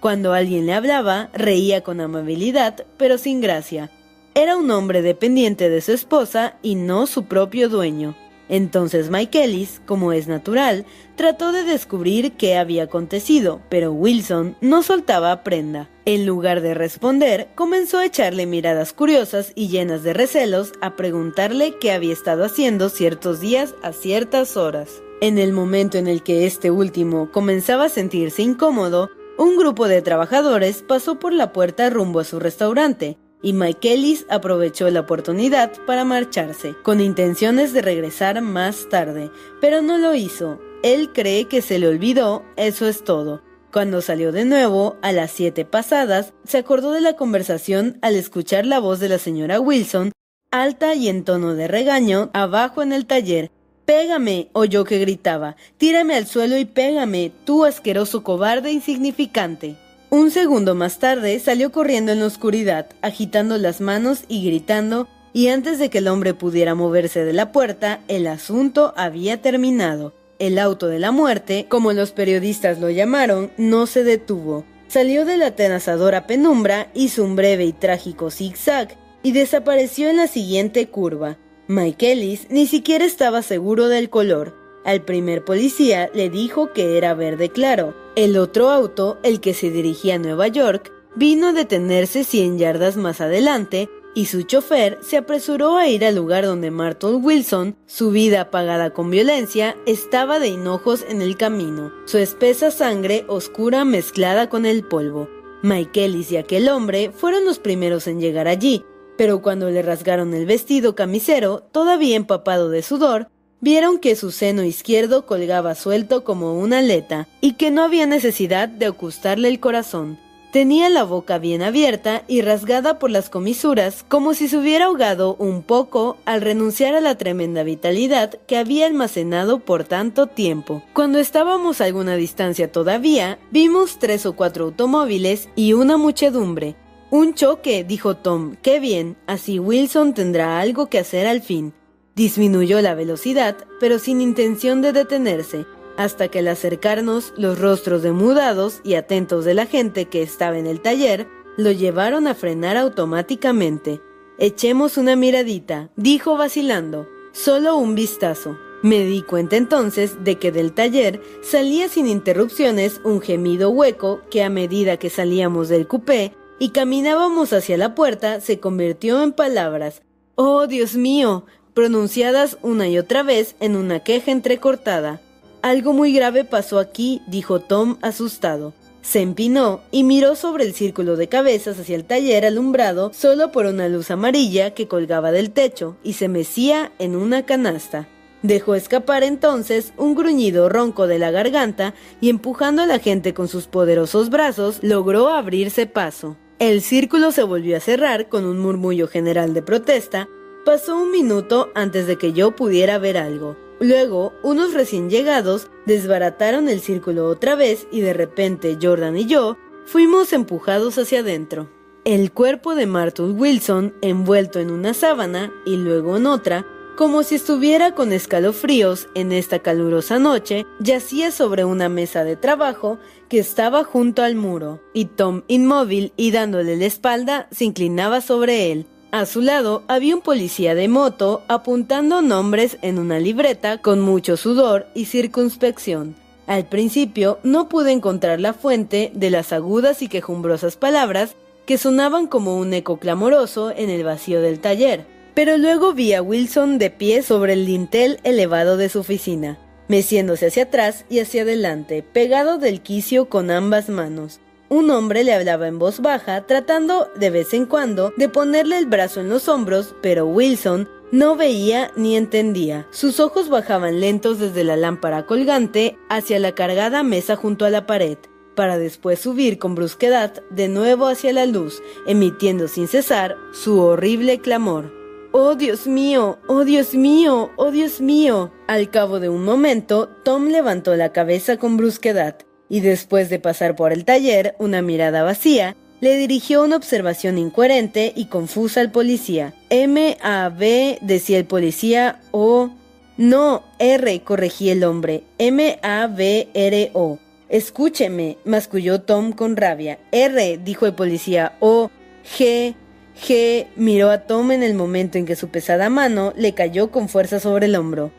Cuando alguien le hablaba, reía con amabilidad, pero sin gracia. Era un hombre dependiente de su esposa y no su propio dueño. Entonces Mike Ellis, como es natural, trató de descubrir qué había acontecido, pero Wilson no soltaba prenda. En lugar de responder, comenzó a echarle miradas curiosas y llenas de recelos a preguntarle qué había estado haciendo ciertos días a ciertas horas. En el momento en el que este último comenzaba a sentirse incómodo, un grupo de trabajadores pasó por la puerta rumbo a su restaurante, y Mike Ellis aprovechó la oportunidad para marcharse, con intenciones de regresar más tarde, pero no lo hizo. Él cree que se le olvidó, eso es todo. Cuando salió de nuevo, a las siete pasadas, se acordó de la conversación al escuchar la voz de la señora Wilson, alta y en tono de regaño, abajo en el taller. Pégame, oyó que gritaba. Tírame al suelo y pégame, tú asqueroso cobarde insignificante. Un segundo más tarde salió corriendo en la oscuridad, agitando las manos y gritando, y antes de que el hombre pudiera moverse de la puerta, el asunto había terminado. El auto de la muerte, como los periodistas lo llamaron, no se detuvo. Salió de la atenazadora penumbra, hizo un breve y trágico zigzag y desapareció en la siguiente curva. Mike Ellis ni siquiera estaba seguro del color. Al primer policía le dijo que era verde claro. El otro auto, el que se dirigía a Nueva York, vino a detenerse 100 yardas más adelante y su chofer se apresuró a ir al lugar donde Marton Wilson, su vida apagada con violencia, estaba de hinojos en el camino, su espesa sangre oscura mezclada con el polvo. Mike Ellis y aquel hombre fueron los primeros en llegar allí, pero cuando le rasgaron el vestido camisero, todavía empapado de sudor, vieron que su seno izquierdo colgaba suelto como una aleta y que no había necesidad de ocultarle el corazón. Tenía la boca bien abierta y rasgada por las comisuras, como si se hubiera ahogado un poco al renunciar a la tremenda vitalidad que había almacenado por tanto tiempo. Cuando estábamos a alguna distancia todavía, vimos tres o cuatro automóviles y una muchedumbre. Un choque, dijo Tom. Qué bien, así Wilson tendrá algo que hacer al fin. Disminuyó la velocidad, pero sin intención de detenerse hasta que al acercarnos los rostros demudados y atentos de la gente que estaba en el taller lo llevaron a frenar automáticamente. Echemos una miradita, dijo vacilando. Solo un vistazo. Me di cuenta entonces de que del taller salía sin interrupciones un gemido hueco que a medida que salíamos del coupé y caminábamos hacia la puerta se convirtió en palabras. ¡Oh, Dios mío! Pronunciadas una y otra vez en una queja entrecortada. Algo muy grave pasó aquí, dijo Tom asustado. Se empinó y miró sobre el círculo de cabezas hacia el taller alumbrado solo por una luz amarilla que colgaba del techo y se mecía en una canasta. Dejó escapar entonces un gruñido ronco de la garganta y empujando a la gente con sus poderosos brazos logró abrirse paso. El círculo se volvió a cerrar con un murmullo general de protesta. Pasó un minuto antes de que yo pudiera ver algo. Luego, unos recién llegados desbarataron el círculo otra vez y de repente Jordan y yo fuimos empujados hacia adentro. El cuerpo de Martul Wilson, envuelto en una sábana y luego en otra, como si estuviera con escalofríos en esta calurosa noche, yacía sobre una mesa de trabajo que estaba junto al muro, y Tom, inmóvil y dándole la espalda, se inclinaba sobre él, a su lado había un policía de moto apuntando nombres en una libreta con mucho sudor y circunspección. Al principio no pude encontrar la fuente de las agudas y quejumbrosas palabras que sonaban como un eco clamoroso en el vacío del taller, pero luego vi a Wilson de pie sobre el dintel elevado de su oficina, meciéndose hacia atrás y hacia adelante, pegado del quicio con ambas manos. Un hombre le hablaba en voz baja, tratando de vez en cuando de ponerle el brazo en los hombros, pero Wilson no veía ni entendía. Sus ojos bajaban lentos desde la lámpara colgante hacia la cargada mesa junto a la pared, para después subir con brusquedad de nuevo hacia la luz, emitiendo sin cesar su horrible clamor. ¡Oh Dios mío! ¡Oh Dios mío! ¡Oh Dios mío! Al cabo de un momento, Tom levantó la cabeza con brusquedad y después de pasar por el taller una mirada vacía, le dirigió una observación incoherente y confusa al policía. M-A-B, decía el policía, o... No, R, corregí el hombre. M-A-B-R-O. Escúcheme, masculló Tom con rabia. R, dijo el policía, o... G, G, miró a Tom en el momento en que su pesada mano le cayó con fuerza sobre el hombro.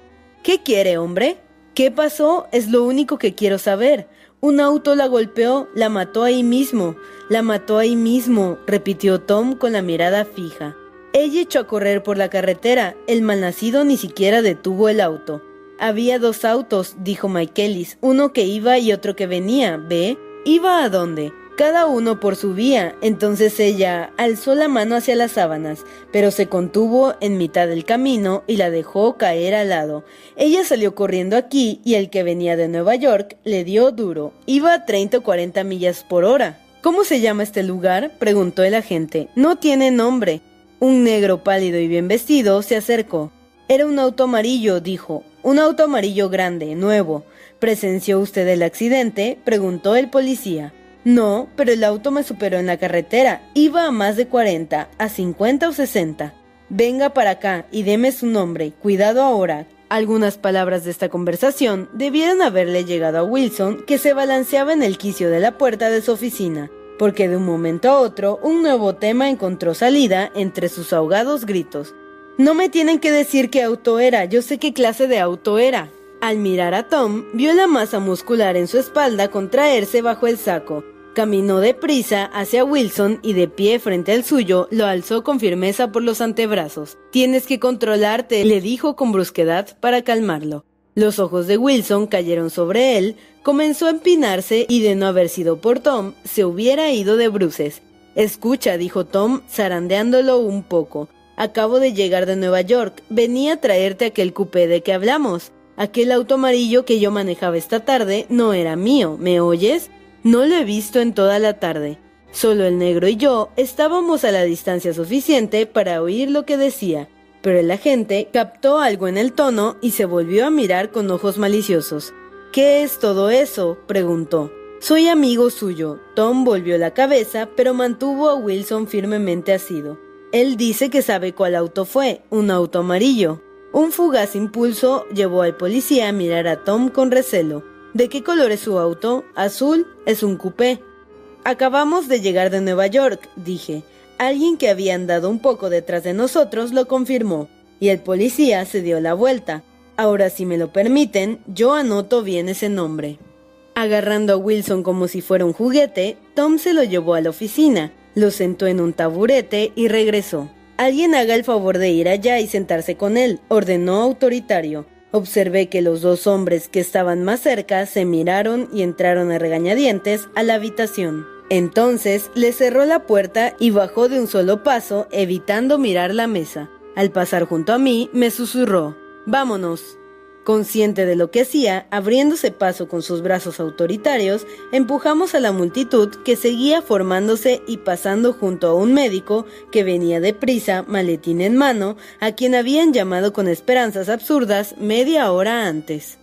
¿Qué quiere, hombre? ¿Qué pasó? Es lo único que quiero saber. Un auto la golpeó, la mató ahí mismo, la mató ahí mismo, repitió Tom con la mirada fija. Ella echó a correr por la carretera, el malnacido ni siquiera detuvo el auto. Había dos autos, dijo Michaelis, uno que iba y otro que venía, ¿ve? ¿Iba a dónde? Cada uno por su vía. Entonces ella alzó la mano hacia las sábanas, pero se contuvo en mitad del camino y la dejó caer al lado. Ella salió corriendo aquí y el que venía de Nueva York le dio duro. Iba a 30 o 40 millas por hora. ¿Cómo se llama este lugar? preguntó el agente. No tiene nombre. Un negro pálido y bien vestido se acercó. Era un auto amarillo, dijo. Un auto amarillo grande, nuevo. ¿Presenció usted el accidente? preguntó el policía. No, pero el auto me superó en la carretera. Iba a más de 40, a 50 o 60. Venga para acá y deme su nombre. Cuidado ahora. Algunas palabras de esta conversación debieron haberle llegado a Wilson, que se balanceaba en el quicio de la puerta de su oficina, porque de un momento a otro un nuevo tema encontró salida entre sus ahogados gritos. No me tienen que decir qué auto era, yo sé qué clase de auto era. Al mirar a Tom, vio la masa muscular en su espalda contraerse bajo el saco. Caminó deprisa hacia Wilson y de pie frente al suyo lo alzó con firmeza por los antebrazos. Tienes que controlarte, le dijo con brusquedad para calmarlo. Los ojos de Wilson cayeron sobre él, comenzó a empinarse y de no haber sido por Tom, se hubiera ido de bruces. Escucha, dijo Tom, zarandeándolo un poco. Acabo de llegar de Nueva York. Venía a traerte aquel coupé de que hablamos. Aquel auto amarillo que yo manejaba esta tarde no era mío, ¿me oyes? No lo he visto en toda la tarde. Solo el negro y yo estábamos a la distancia suficiente para oír lo que decía, pero el agente captó algo en el tono y se volvió a mirar con ojos maliciosos. ¿Qué es todo eso? preguntó. Soy amigo suyo. Tom volvió la cabeza, pero mantuvo a Wilson firmemente asido. Él dice que sabe cuál auto fue, un auto amarillo. Un fugaz impulso llevó al policía a mirar a Tom con recelo. ¿De qué color es su auto? Azul, es un coupé. Acabamos de llegar de Nueva York, dije. Alguien que había andado un poco detrás de nosotros lo confirmó, y el policía se dio la vuelta. Ahora, si me lo permiten, yo anoto bien ese nombre. Agarrando a Wilson como si fuera un juguete, Tom se lo llevó a la oficina, lo sentó en un taburete y regresó. Alguien haga el favor de ir allá y sentarse con él, ordenó autoritario. Observé que los dos hombres que estaban más cerca se miraron y entraron a regañadientes a la habitación. Entonces le cerró la puerta y bajó de un solo paso, evitando mirar la mesa. Al pasar junto a mí, me susurró, Vámonos. Consciente de lo que hacía, abriéndose paso con sus brazos autoritarios, empujamos a la multitud que seguía formándose y pasando junto a un médico que venía deprisa, maletín en mano, a quien habían llamado con esperanzas absurdas media hora antes.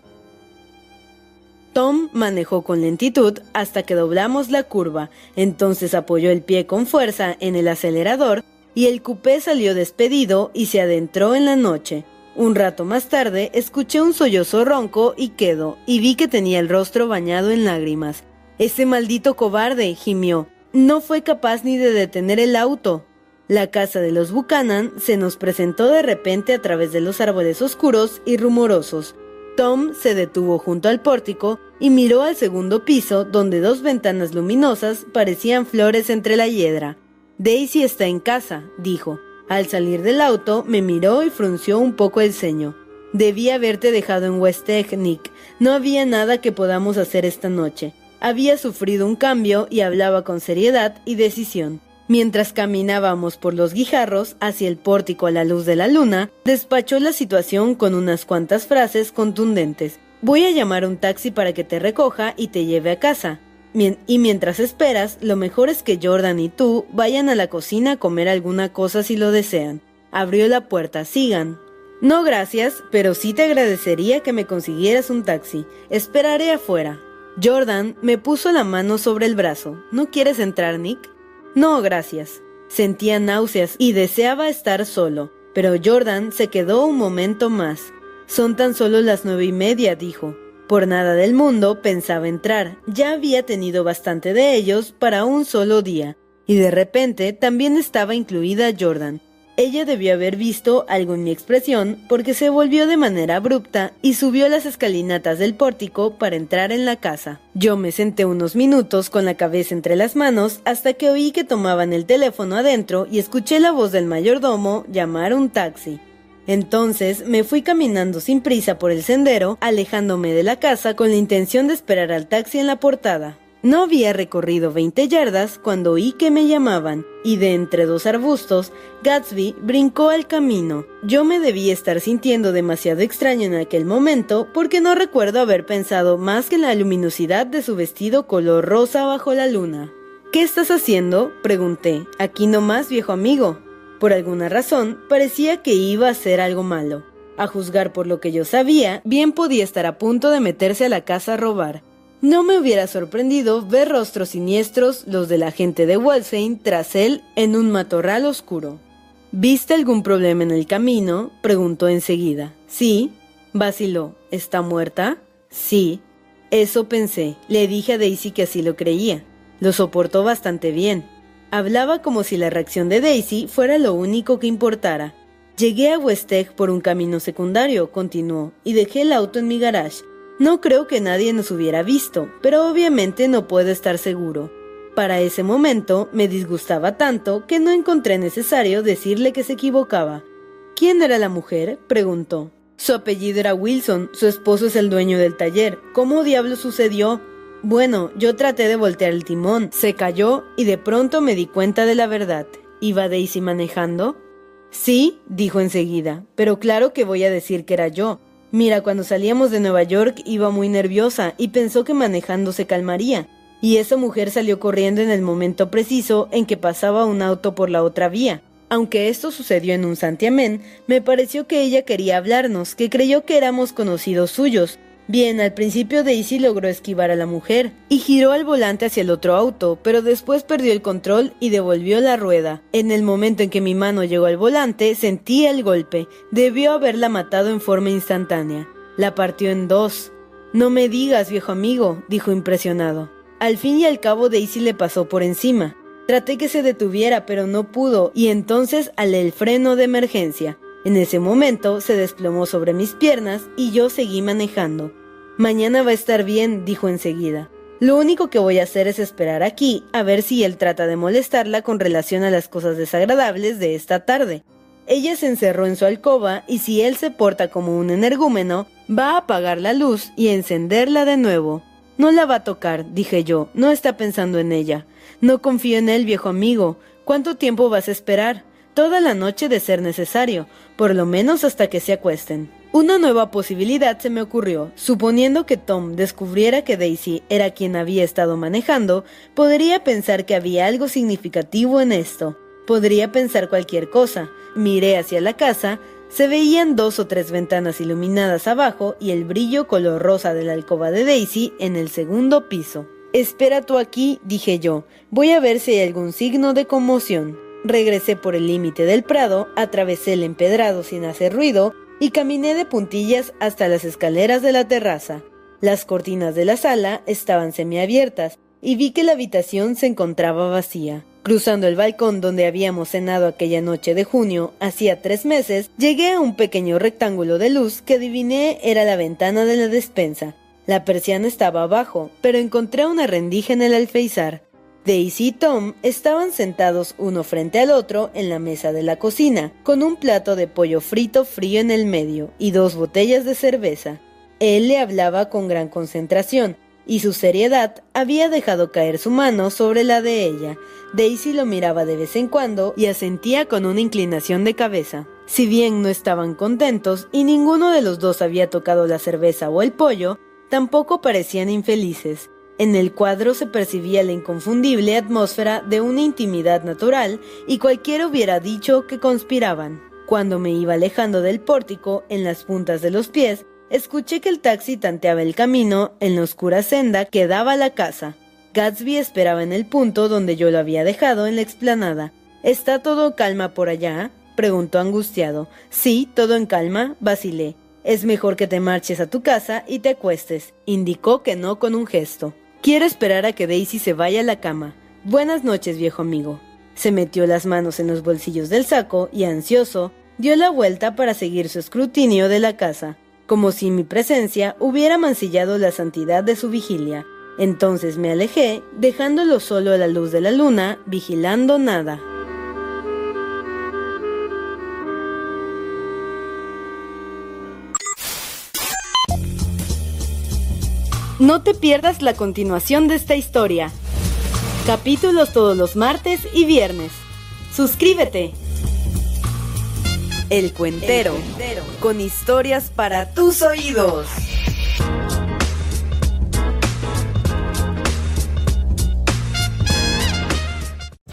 Tom manejó con lentitud hasta que doblamos la curva, entonces apoyó el pie con fuerza en el acelerador y el coupé salió despedido y se adentró en la noche. Un rato más tarde escuché un sollozo ronco y quedo, y vi que tenía el rostro bañado en lágrimas. Ese maldito cobarde, gimió. No fue capaz ni de detener el auto. La casa de los Buchanan se nos presentó de repente a través de los árboles oscuros y rumorosos. Tom se detuvo junto al pórtico y miró al segundo piso donde dos ventanas luminosas parecían flores entre la hiedra. Daisy está en casa, dijo. Al salir del auto, me miró y frunció un poco el ceño. Debí haberte dejado en West Nick. No había nada que podamos hacer esta noche. Había sufrido un cambio y hablaba con seriedad y decisión. Mientras caminábamos por los guijarros hacia el pórtico a la luz de la luna, despachó la situación con unas cuantas frases contundentes. Voy a llamar un taxi para que te recoja y te lleve a casa y mientras esperas, lo mejor es que Jordan y tú vayan a la cocina a comer alguna cosa si lo desean. Abrió la puerta, sigan. No, gracias, pero sí te agradecería que me consiguieras un taxi. Esperaré afuera. Jordan me puso la mano sobre el brazo. ¿No quieres entrar, Nick? No, gracias. Sentía náuseas y deseaba estar solo, pero Jordan se quedó un momento más. Son tan solo las nueve y media, dijo. Por nada del mundo pensaba entrar, ya había tenido bastante de ellos para un solo día, y de repente también estaba incluida Jordan. Ella debió haber visto algo en mi expresión porque se volvió de manera abrupta y subió las escalinatas del pórtico para entrar en la casa. Yo me senté unos minutos con la cabeza entre las manos hasta que oí que tomaban el teléfono adentro y escuché la voz del mayordomo llamar un taxi. Entonces me fui caminando sin prisa por el sendero, alejándome de la casa con la intención de esperar al taxi en la portada. No había recorrido 20 yardas cuando oí que me llamaban, y de entre dos arbustos, Gatsby brincó al camino. Yo me debí estar sintiendo demasiado extraño en aquel momento porque no recuerdo haber pensado más que en la luminosidad de su vestido color rosa bajo la luna. ¿Qué estás haciendo? pregunté. Aquí nomás, viejo amigo. Por alguna razón, parecía que iba a hacer algo malo. A juzgar por lo que yo sabía, bien podía estar a punto de meterse a la casa a robar. No me hubiera sorprendido ver rostros siniestros los de la gente de Wolfsheim tras él en un matorral oscuro. ¿Viste algún problema en el camino? preguntó enseguida. Sí. Vaciló. ¿Está muerta? Sí. Eso pensé. Le dije a Daisy que así lo creía. Lo soportó bastante bien. Hablaba como si la reacción de Daisy fuera lo único que importara. Llegué a Westeg por un camino secundario, continuó, y dejé el auto en mi garage. No creo que nadie nos hubiera visto, pero obviamente no puedo estar seguro. Para ese momento me disgustaba tanto que no encontré necesario decirle que se equivocaba. ¿Quién era la mujer? preguntó. Su apellido era Wilson, su esposo es el dueño del taller. ¿Cómo diablo sucedió? Bueno, yo traté de voltear el timón, se cayó y de pronto me di cuenta de la verdad. ¿Iba Daisy manejando? Sí, dijo enseguida, pero claro que voy a decir que era yo. Mira, cuando salíamos de Nueva York iba muy nerviosa y pensó que manejando se calmaría. Y esa mujer salió corriendo en el momento preciso en que pasaba un auto por la otra vía. Aunque esto sucedió en un santiamén, me pareció que ella quería hablarnos, que creyó que éramos conocidos suyos, Bien, al principio Daisy logró esquivar a la mujer y giró al volante hacia el otro auto, pero después perdió el control y devolvió la rueda. En el momento en que mi mano llegó al volante, sentí el golpe. Debió haberla matado en forma instantánea. La partió en dos. No me digas, viejo amigo, dijo impresionado. Al fin y al cabo Daisy le pasó por encima. Traté que se detuviera, pero no pudo, y entonces alé el freno de emergencia. En ese momento se desplomó sobre mis piernas y yo seguí manejando. Mañana va a estar bien, dijo enseguida. Lo único que voy a hacer es esperar aquí a ver si él trata de molestarla con relación a las cosas desagradables de esta tarde. Ella se encerró en su alcoba y si él se porta como un energúmeno, va a apagar la luz y encenderla de nuevo. No la va a tocar, dije yo, no está pensando en ella. No confío en él, viejo amigo. ¿Cuánto tiempo vas a esperar? Toda la noche de ser necesario, por lo menos hasta que se acuesten. Una nueva posibilidad se me ocurrió. Suponiendo que Tom descubriera que Daisy era quien había estado manejando, podría pensar que había algo significativo en esto. Podría pensar cualquier cosa. Miré hacia la casa, se veían dos o tres ventanas iluminadas abajo y el brillo color rosa de la alcoba de Daisy en el segundo piso. Espera tú aquí, dije yo. Voy a ver si hay algún signo de conmoción. Regresé por el límite del prado, atravesé el empedrado sin hacer ruido y caminé de puntillas hasta las escaleras de la terraza. Las cortinas de la sala estaban semiabiertas y vi que la habitación se encontraba vacía. Cruzando el balcón donde habíamos cenado aquella noche de junio, hacía tres meses, llegué a un pequeño rectángulo de luz que adiviné era la ventana de la despensa. La persiana estaba abajo, pero encontré una rendija en el alféizar. Daisy y Tom estaban sentados uno frente al otro en la mesa de la cocina, con un plato de pollo frito frío en el medio y dos botellas de cerveza. Él le hablaba con gran concentración, y su seriedad había dejado caer su mano sobre la de ella. Daisy lo miraba de vez en cuando y asentía con una inclinación de cabeza. Si bien no estaban contentos y ninguno de los dos había tocado la cerveza o el pollo, tampoco parecían infelices. En el cuadro se percibía la inconfundible atmósfera de una intimidad natural y cualquiera hubiera dicho que conspiraban. Cuando me iba alejando del pórtico, en las puntas de los pies, escuché que el taxi tanteaba el camino en la oscura senda que daba a la casa. Gatsby esperaba en el punto donde yo lo había dejado en la explanada. ¿Está todo calma por allá? preguntó angustiado. Sí, todo en calma, vacilé. Es mejor que te marches a tu casa y te acuestes, indicó que no con un gesto. Quiero esperar a que Daisy se vaya a la cama. Buenas noches, viejo amigo. Se metió las manos en los bolsillos del saco y, ansioso, dio la vuelta para seguir su escrutinio de la casa, como si mi presencia hubiera mancillado la santidad de su vigilia. Entonces me alejé, dejándolo solo a la luz de la luna, vigilando nada. No te pierdas la continuación de esta historia. Capítulos todos los martes y viernes. Suscríbete. El Cuentero, con historias para tus oídos.